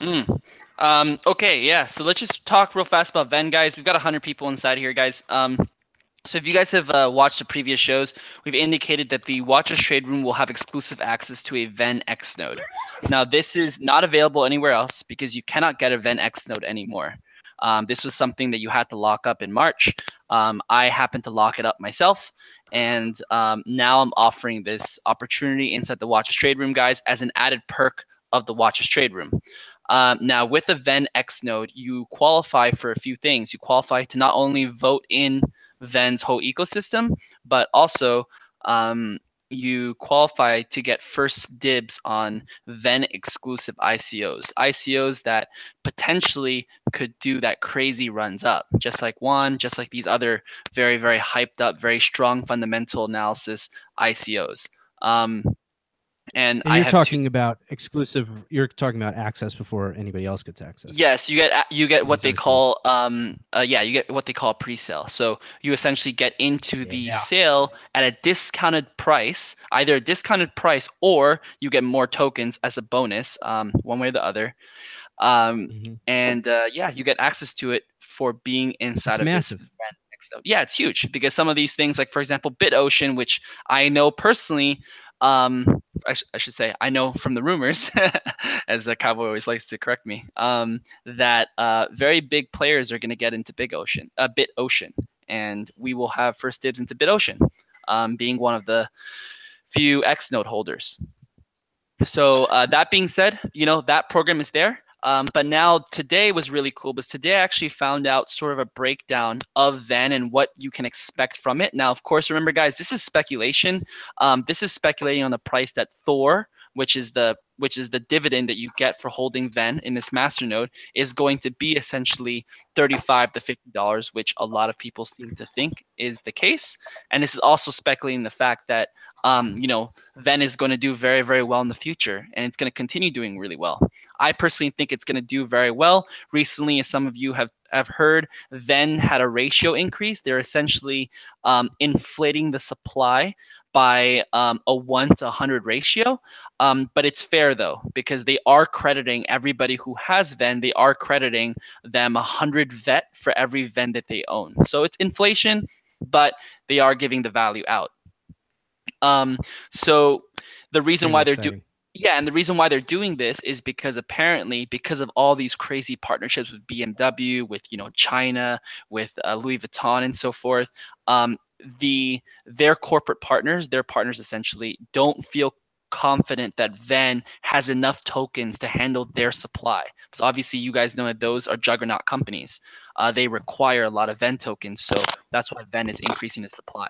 Mm. Um, okay, yeah. So let's just talk real fast about Ven, guys. We've got 100 people inside here, guys. Um, so if you guys have uh, watched the previous shows, we've indicated that the Watch Us Trade Room will have exclusive access to a Ven X node. Now, this is not available anywhere else because you cannot get a Ven X node anymore. Um, this was something that you had to lock up in March. Um, I happened to lock it up myself, and um, now I'm offering this opportunity inside the Watch Us Trade Room, guys, as an added perk of the Watch Us Trade Room. Um, now, with the Ven X node, you qualify for a few things. You qualify to not only vote in Ven's whole ecosystem, but also um, you qualify to get first dibs on Ven exclusive ICOs, ICOs that potentially could do that crazy runs up, just like one, just like these other very, very hyped up, very strong fundamental analysis ICOs. Um, and,
and you're talking about exclusive. You're talking about access before anybody else gets access.
Yes, you get you get what they call um uh, yeah you get what they call pre-sale. So you essentially get into the yeah. sale at a discounted price, either a discounted price or you get more tokens as a bonus, um one way or the other. Um mm-hmm. and uh, yeah, you get access to it for being inside
it's
of
massive.
this event. Yeah, it's huge because some of these things, like for example, BitOcean, which I know personally um, I, sh- I, should say I know from the rumors, as a cowboy always likes to correct me, um, that uh, very big players are going to get into BitOcean, uh, BitOcean, and we will have first dibs into BitOcean, um, being one of the few X node holders. So uh, that being said, you know that program is there. Um, but now today was really cool because today I actually found out sort of a breakdown of Ven and what you can expect from it. Now, of course, remember, guys, this is speculation. Um, this is speculating on the price that Thor, which is the which is the dividend that you get for holding Ven in this masternode, is going to be essentially 35 to 50 dollars, which a lot of people seem to think is the case. And this is also speculating the fact that um, you know, Ven is going to do very, very well in the future, and it's going to continue doing really well. I personally think it's going to do very well. Recently, as some of you have have heard, Ven had a ratio increase. They're essentially um, inflating the supply by um, a one to 100 ratio. Um, but it's fair though, because they are crediting everybody who has VEN, they are crediting them a 100 vet for every VEN that they own. So it's inflation, but they are giving the value out. Um, so the reason why they're doing yeah, and the reason why they're doing this is because apparently because of all these crazy partnerships with BMW, with you know China, with uh, Louis Vuitton, and so forth. Um, the their corporate partners, their partners essentially don't feel confident that Ven has enough tokens to handle their supply. So obviously, you guys know that those are juggernaut companies. Uh, they require a lot of Ven tokens, so that's why Ven is increasing the supply.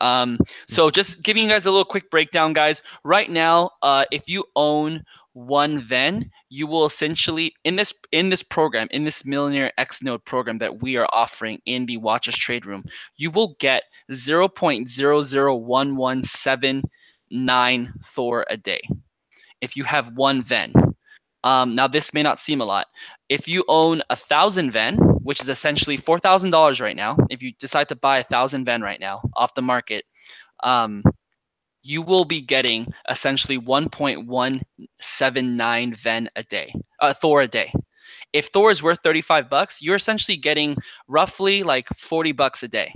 Um, so just giving you guys a little quick breakdown, guys. Right now, uh, if you own one Ven, you will essentially in this in this program, in this Mjolnir X Node program that we are offering in the Watch Us Trade Room, you will get 0.00117 nine Thor a day if you have one Ven. Um, now, this may not seem a lot. If you own a thousand Ven, which is essentially four thousand dollars right now, if you decide to buy a thousand Ven right now off the market, um, you will be getting essentially 1.179 Ven a day, uh, Thor a day. If Thor is worth 35 bucks, you're essentially getting roughly like 40 bucks a day.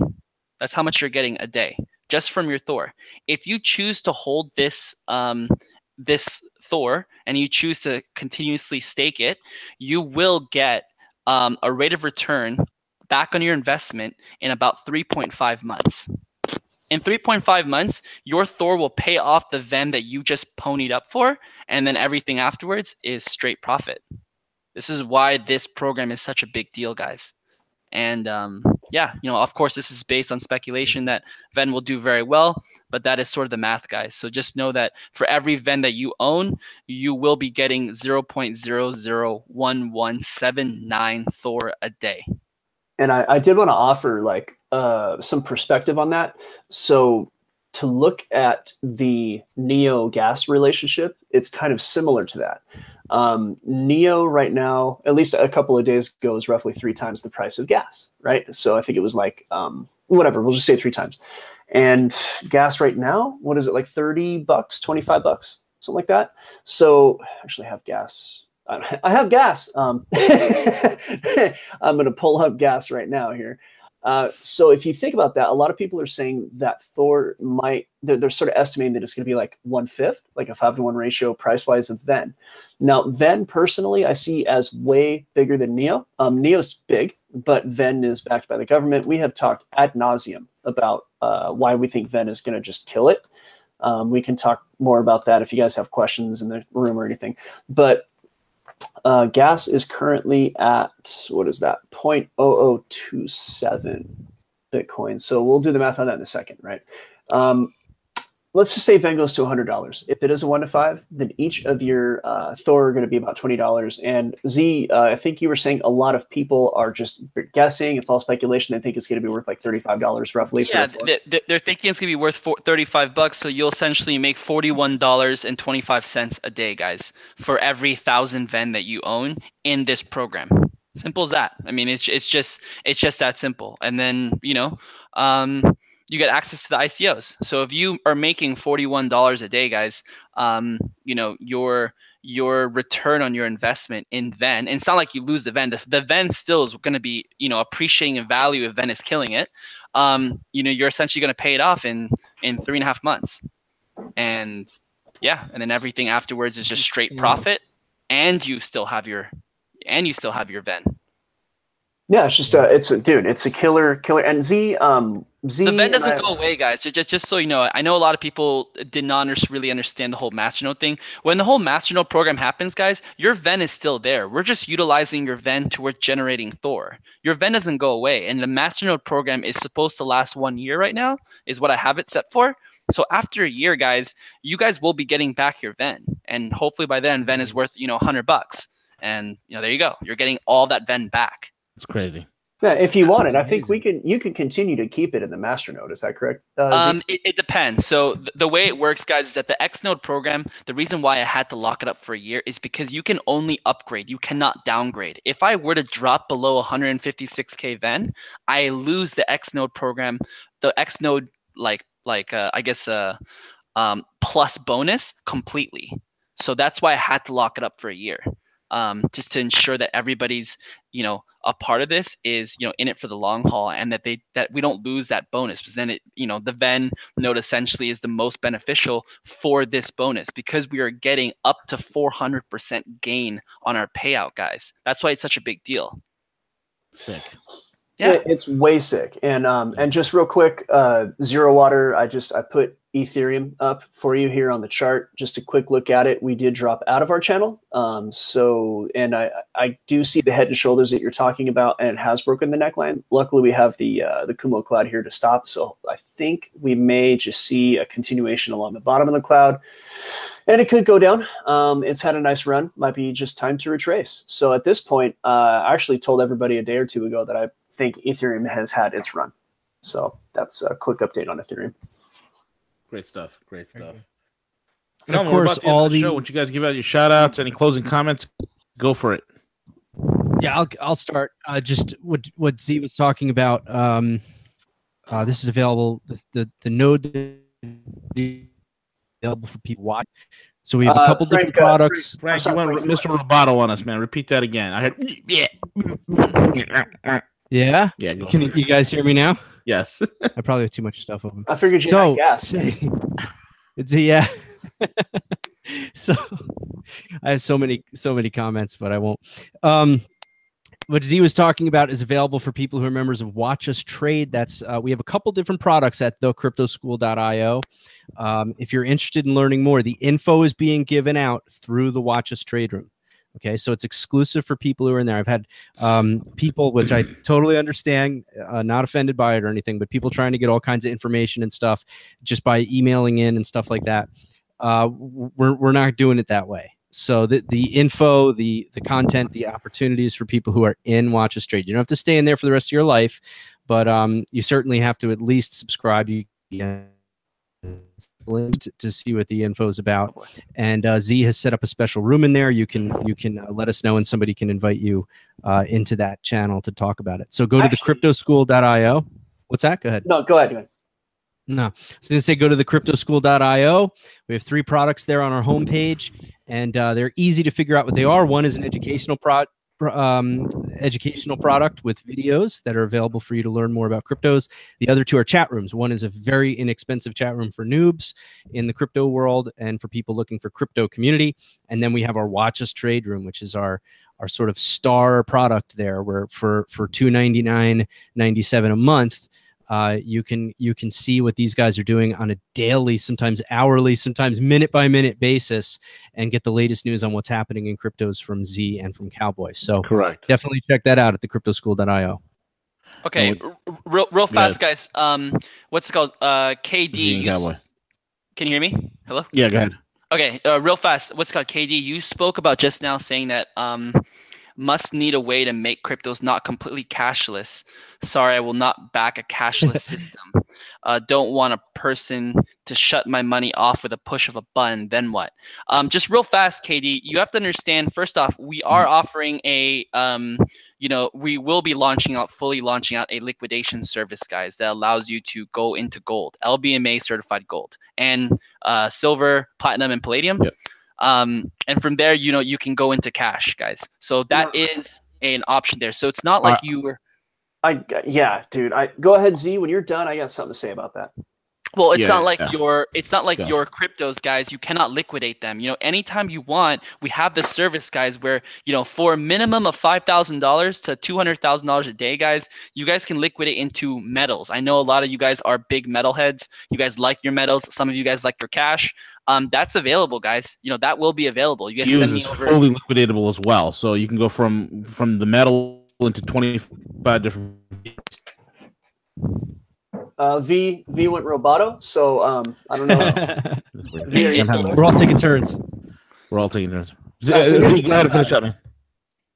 That's how much you're getting a day just from your Thor. If you choose to hold this um, this Thor and you choose to continuously stake it, you will get um, a rate of return back on your investment in about 3.5 months. In 3.5 months, your Thor will pay off the Ven that you just ponied up for, and then everything afterwards is straight profit. This is why this program is such a big deal, guys. And um, yeah, you know, of course, this is based on speculation that Ven will do very well, but that is sort of the math, guys. So just know that for every Ven that you own, you will be getting 0.001179 Thor a day.
And I, I did want to offer like uh, some perspective on that. So to look at the Neo gas relationship, it's kind of similar to that. Um, Neo right now, at least a couple of days ago, is roughly three times the price of gas, right? So I think it was like um, whatever, we'll just say three times. And gas right now, what is it like 30 bucks, 25 bucks, something like that? So actually I have gas. I have gas. Um, I'm going to pull up gas right now here. Uh, so if you think about that, a lot of people are saying that Thor might they're, they're sort of estimating that it's going to be like one fifth, like a five to one ratio price wise of Ven. Now Ven personally, I see as way bigger than Neo. Um, Neo's big, but Ven is backed by the government. We have talked ad nauseum about uh, why we think Ven is going to just kill it. Um, we can talk more about that if you guys have questions in the room or anything. But uh, gas is currently at what is that 0.0027 Bitcoin. So we'll do the math on that in a second, right? Um, let's just say Ven goes to $100. If it is a one to five, then each of your uh, Thor are going to be about $20. And Z, uh, I think you were saying a lot of people are just guessing. It's all speculation. They think it's going to be worth like $35 roughly.
Yeah, they, they're thinking it's going to be worth 35 bucks. So you'll essentially make $41.25 a day, guys, for every thousand Ven that you own in this program. Simple as that. I mean, it's it's just it's just that simple. And then you know, um, you get access to the ICOs. So if you are making $41 a day, guys, um, you know, your your return on your investment in Ven, and it's not like you lose the Ven. The, the Ven still is going to be, you know, appreciating in value if Ven is killing it. Um, you know, you're essentially going to pay it off in in three and a half months, and yeah, and then everything afterwards is just straight profit, and you still have your and you still have your Ven.
Yeah, it's just a, it's a dude, it's a killer, killer. And Z, um, Z.
The Ven doesn't I, go away, guys. Just, just, just so you know, I know a lot of people did not really understand the whole Masternode thing. When the whole Masternode program happens, guys, your Ven is still there. We're just utilizing your Ven towards generating Thor. Your Ven doesn't go away, and the Masternode program is supposed to last one year right now, is what I have it set for. So after a year, guys, you guys will be getting back your Ven, and hopefully by then, Ven is worth you know 100 bucks, and you know there you go. You're getting all that Ven back.
It's crazy.
Yeah, if you want it, I think we can. You can continue to keep it in the master node. Is that correct?
Uh, um, it, it, depends. So th- the way it works, guys, is that the X node program. The reason why I had to lock it up for a year is because you can only upgrade. You cannot downgrade. If I were to drop below 156k, then I lose the X node program. The X node, like like uh, I guess uh, um, plus bonus completely. So that's why I had to lock it up for a year um, just to ensure that everybody's you know a part of this is you know in it for the long haul and that they that we don't lose that bonus. Because then it you know the ven note essentially is the most beneficial for this bonus because we are getting up to 400% gain on our payout guys. That's why it's such a big deal.
Sick
yeah it's way sick and um and just real quick uh zero water i just i put Ethereum up for you here on the chart. Just a quick look at it. We did drop out of our channel. Um, so, and I, I do see the head and shoulders that you're talking about, and it has broken the neckline. Luckily, we have the uh, the Kumo cloud here to stop. So I think we may just see a continuation along the bottom of the cloud, and it could go down. Um, it's had a nice run. Might be just time to retrace. So at this point, uh, I actually told everybody a day or two ago that I think Ethereum has had its run. So that's a quick update on Ethereum.
Great stuff. Great stuff.
And of
we're
course,
about to end
all
the
the
show. Once you guys give out your shout outs, any closing comments, go for it.
Yeah, I'll I'll start. Uh, just what what Z was talking about. Um, uh, this is available. The the, the node that- available for people to watch. So we have a
Uh,
couple
Frank,
different
uh,
products.
Frank, you
sorry,
went
Frank.
Mr. Roboto on us, man. Repeat that again. I heard, yeah.
Yeah,
Yeah, go
can you, you guys hear me now?
Yes.
I probably have too much stuff open.
I figured you
so
had gas.
say- it's a yeah. so I have so many so many comments, but I won't. Um, what Z was talking about is available for people who are members of Watch Us Trade. That's uh, we have a couple different products at thecryptoschool.io. Um, if you're interested in learning more, the info is being given out through the Watch Us Trade Room. Okay, so it's exclusive for people who are in there. I've had um, people, which I totally understand, uh, not offended by it or anything, but people trying to get all kinds of information and stuff just by emailing in and stuff like that. Uh, we're we're not doing it that way. So the the info, the the content, the opportunities for people who are in Watch Us Trade. You don't have to stay in there for the rest of your life, but um, you certainly have to at least subscribe. You can to, to see what the info is about. And uh, Z has set up a special room in there. You can you can uh, let us know, and somebody can invite you uh, into that channel to talk about it. So go to the cryptoschool.io. What's that? Go ahead.
No, go ahead. Go ahead.
No. So I was going to say go to the cryptoschool.io. We have three products there on our homepage, and uh, they're easy to figure out what they are. One is an educational pro- pro- um, educational product with videos that are available for you to learn more about cryptos. The other two are chat rooms. One is a very inexpensive chat room for noobs in the crypto world and for people looking for crypto community. And then we have our Watch Us Trade Room, which is our our sort of star product there, where for for two ninety nine ninety seven a month uh, you can you can see what these guys are doing on a daily sometimes hourly sometimes minute by minute basis and get the latest news on what's happening in cryptos from z and from cowboy so
Correct.
definitely check that out at the cryptoschool.io
Okay,
And
r- r- real real
Go ahead.
fast, guys. Um, what's it called? Uh, KD.
Z and
you s-
Cowboy.
Can you hear me? Hello.
Yeah, go ahead.
Okay, uh, real fast. What's it called? KD. You spoke about just now saying that um, must need a way to make cryptos not completely cashless. Sorry, I will not back a cashless system. Uh, don't want a person to shut my money off with a push of a button. Then what? Um, just real fast, Katie, You have to understand. First off, we are offering a um, you know, we will be launching out, fully launching out a liquidation service, guys, that allows you to go into gold, LBMA certified gold, and uh, silver, platinum, and palladium.
Yep.
Um, and from there, you know, you can go into cash, guys. So that is an option there. So it's not like
Uh,
you were.
I yeah, dude. I go ahead, Z. When you're done, I got something to say about that.
Well, it's
Yeah,
not like
yeah.
your it's not like
Go.
your cryptos, guys. You cannot liquidate them. You know, anytime you want, we have this service, guys, where you know for a minimum of five thousand dollars to two hundred thousand dollars a day, guys, you guys can liquidate into metals. I know a lot of you guys are big metal heads. You guys like your metals. Some of you guys like your cash. Um, that's available, guys. You know that will be available. You guys
Use
send me over.
fully liquidatable as well. So you can go from from the metal into 25 different
Uh, v V went roboto, so um, I don't know. V, are you
I'm
still
having-
there?
we're all taking turns
We're all taking turns.
Yeah, so here's-
Go ahead and finish up, man.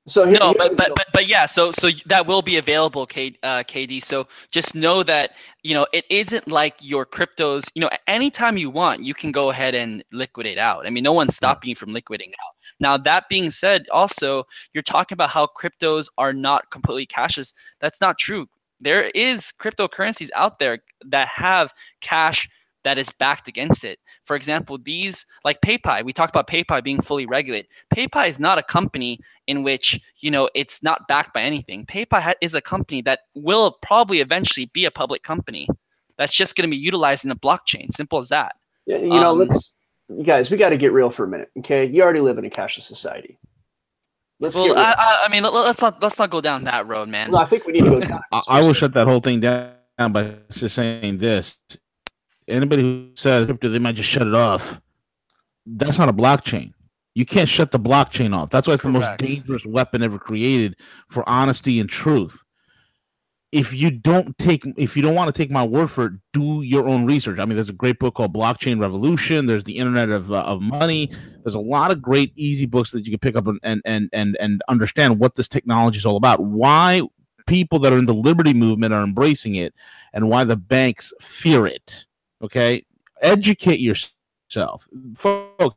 So here,
no,
here's
but, but but but yeah, so so that will be available, K, uh, KD. So just know that you know it isn't like your cryptos. You know, anytime you want, you can go ahead and liquidate out. I mean, no one's stopping you from liquidating out. Now that being said, also you're talking about how cryptos are not completely cashless. That's not true. There is cryptocurrencies out there that have cash that is backed against it. For example, these like PayPie. We talked about PayPie being fully regulated. PayPie is not a company in which you know it's not backed by anything. PayPie ha- is a company that will probably eventually be a public company. That's just going to be utilized in the blockchain. Simple as that.
Yeah, you know,
um,
let's you guys. We got to get real for a minute, okay? You already live in a cashless society. Let's
Well. I, I, I mean, let, us not let's not go down that road, man.
no, I think we need to go down.
I, I will shut that whole thing down by just saying this. Anybody who says crypto, they might just shut it off. That's not a blockchain. You can't shut the blockchain off. That's why it's the most dangerous weapon ever created for honesty and truth. If you don't take, if you don't want to take my word for it, do your own research. I mean, there's a great book called Blockchain Revolution. There's the Internet of, uh, of Money. There's a lot of great, easy books that you can pick up and and and and, and understand what this technology is all about. Why people that are in the liberty movement are embracing it and why the banks fear it okay educate yourself yourself, folks.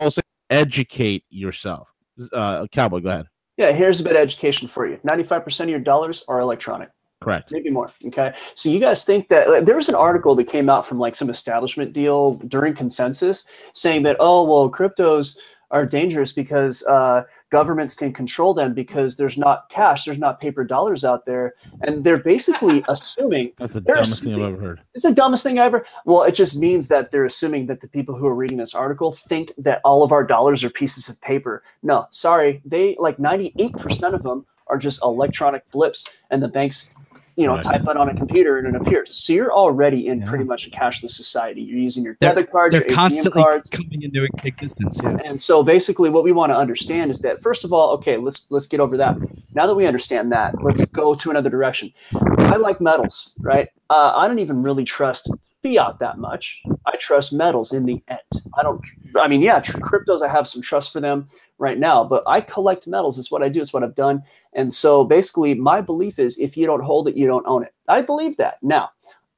Also, educate yourself. Uh, Cowboy, go ahead.
Yeah, here's a bit of education for you. 95% of your dollars are electronic.
Correct.
Maybe more. Okay. So you guys think that like, there was an article that came out from like some establishment deal during consensus saying that, oh, well, cryptos are dangerous because uh, governments can control them because there's not cash, there's not paper dollars out there, and they're basically assuming.
That's the
they're
dumbest thing I've ever heard.
It's the dumbest thing I ever. Well, it just means that they're assuming that the people who are reading this article think that all of our dollars are pieces of paper. No, sorry, they like 98% of them are just electronic blips, and the banks, you know,
Right.
type it on a computer and it appears. So you're already in
Yeah.
pretty much a cashless society. You're using your debit card,
They're
your ATM
constantly
cards.
coming into existence. Yeah.
And so basically what we want to understand is that first of all, okay, let's let's get over that. Now that we understand that, let's go to another direction. I like metals, right? Uh, I don't even really trust fiat that much. I trust metals in the end. I don't I mean, yeah, tr- cryptos I have some trust for them right now, but I collect metals. It's what I do, it's what I've done. And so basically my belief is if you don't hold it, you don't own it. I believe that. Now,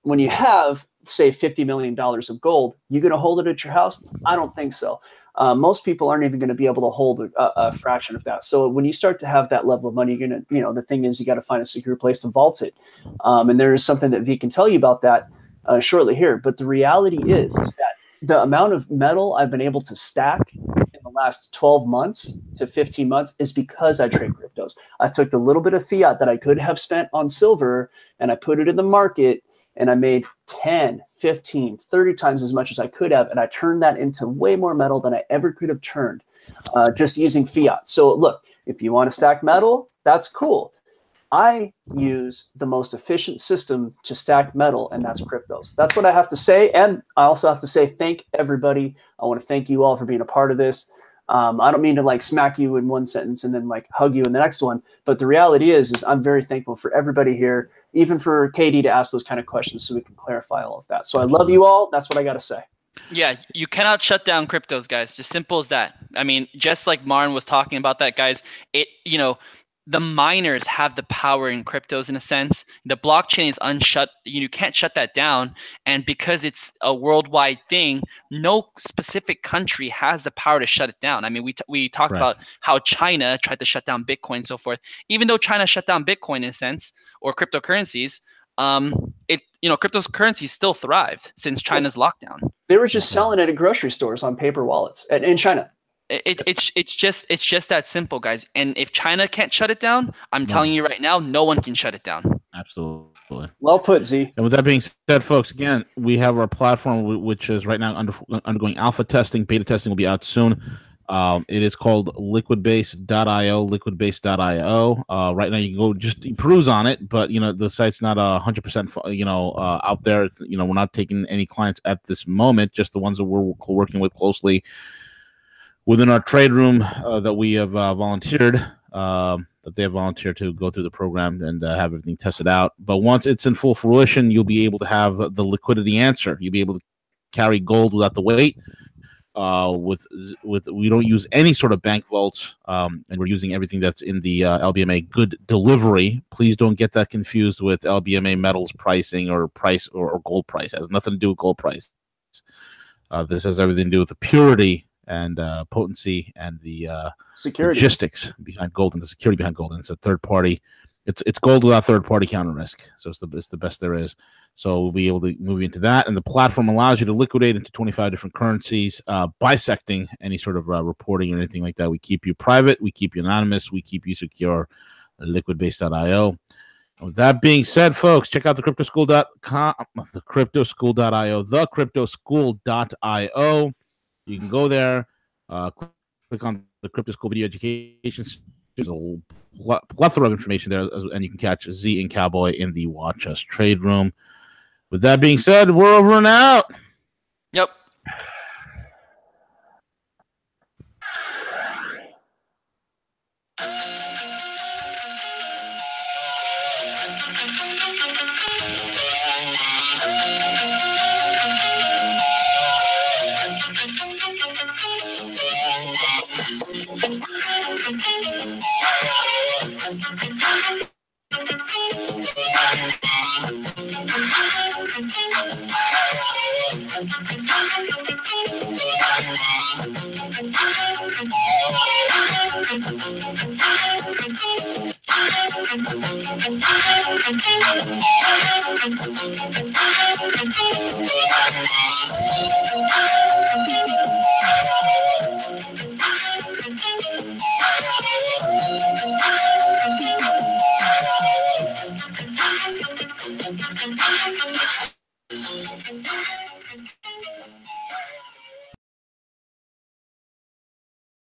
when you have say 50 million dollars of gold, you going to hold it at your house? I don't think so uh, most people aren't even going to be able to hold a, a fraction of that. So when you start to have that level of money, you're going to, you know, the thing is you got to find a secure place to vault it. Um, and there is something that V can tell you about that uh, shortly here. But the reality is, is that the amount of metal I've been able to stack last 12 months to 15 months is because I trade cryptos. I took the little bit of fiat that I could have spent on silver and I put it in the market and I made 10, 15, 30 times as much as I could have. And I turned that into way more metal than I ever could have turned uh, just using fiat. So, look, if you want to stack metal, that's cool. I use the most efficient system to stack metal, and that's cryptos. That's what I have to say. And I also have to say thank everybody. I want to thank you all for being a part of this. Um, I don't mean to like smack you in one sentence and then like hug you in the next one, but the reality is, is I'm very thankful for everybody here, even for Katie to ask those kind of questions so we can clarify all of that. So I love you all. That's what I got to say.
Yeah, you cannot shut down cryptos, guys. Just simple as that. I mean, just like Marn was talking about that, guys. It, you know, the miners have the power in cryptos in a sense. The blockchain is unshut. You can't shut that down. And because it's a worldwide thing, no specific country has the power to shut it down. I mean, we, t- we talked
Right.
about how China tried to shut down Bitcoin and so forth. Even though China shut down Bitcoin in a sense or cryptocurrencies, um, it you know cryptocurrencies still thrived since China's lockdown.
They were just selling it at grocery stores on paper wallets in China.
It, it, it's it's just it's just that simple, guys. And if China can't shut it down, I'm
No.
telling you right now, no one can shut it down.
Absolutely.
Well put, Z.
And with that being said, folks, again, we have our platform, which is right now under, undergoing alpha testing. Beta testing will be out soon. Um, it is called liquidbase.io, liquidbase.io. Uh, right now, you can go just peruse on it, but you know the site's not a hundred percent, you know, uh, out there. It's- You know, we're not taking any clients at this moment, just the ones that we're working with closely within our trade room uh, that we have uh, volunteered. Um, that they have volunteered to go through the program and uh, have everything tested out. But once it's in full fruition, you'll be able to have the liquidity answer. You'll be able to carry gold without the weight. Uh, with with we don't use any sort of bank vaults, um, and we're using everything that's in the uh, LBMA good delivery. Please don't get that confused with LBMA metals pricing or price or, or gold price. It has nothing to do with gold price. This has everything to do with the purity and uh, potency and the uh,
Security.
logistics behind gold and the security behind gold. And it's a third party. It's it's gold without third party counter risk. So it's the it's the best there is. So we'll be able to move into that. And the platform allows you to liquidate into 25 different currencies, uh, bisecting any sort of uh, reporting or anything like that. We keep you private, we keep you anonymous, we keep you secure. Liquidbase.io. With that being said, folks, check out the cryptoschool.com, the cryptoschool.io, the cryptoschool.io. You can go there, uh, click, on the Crypto School Video Education. There's a plethora of information there, and you can catch Z and Cowboy in the Watch Us Trade Room. With that being said, we're over and out.
Yep. Thank you.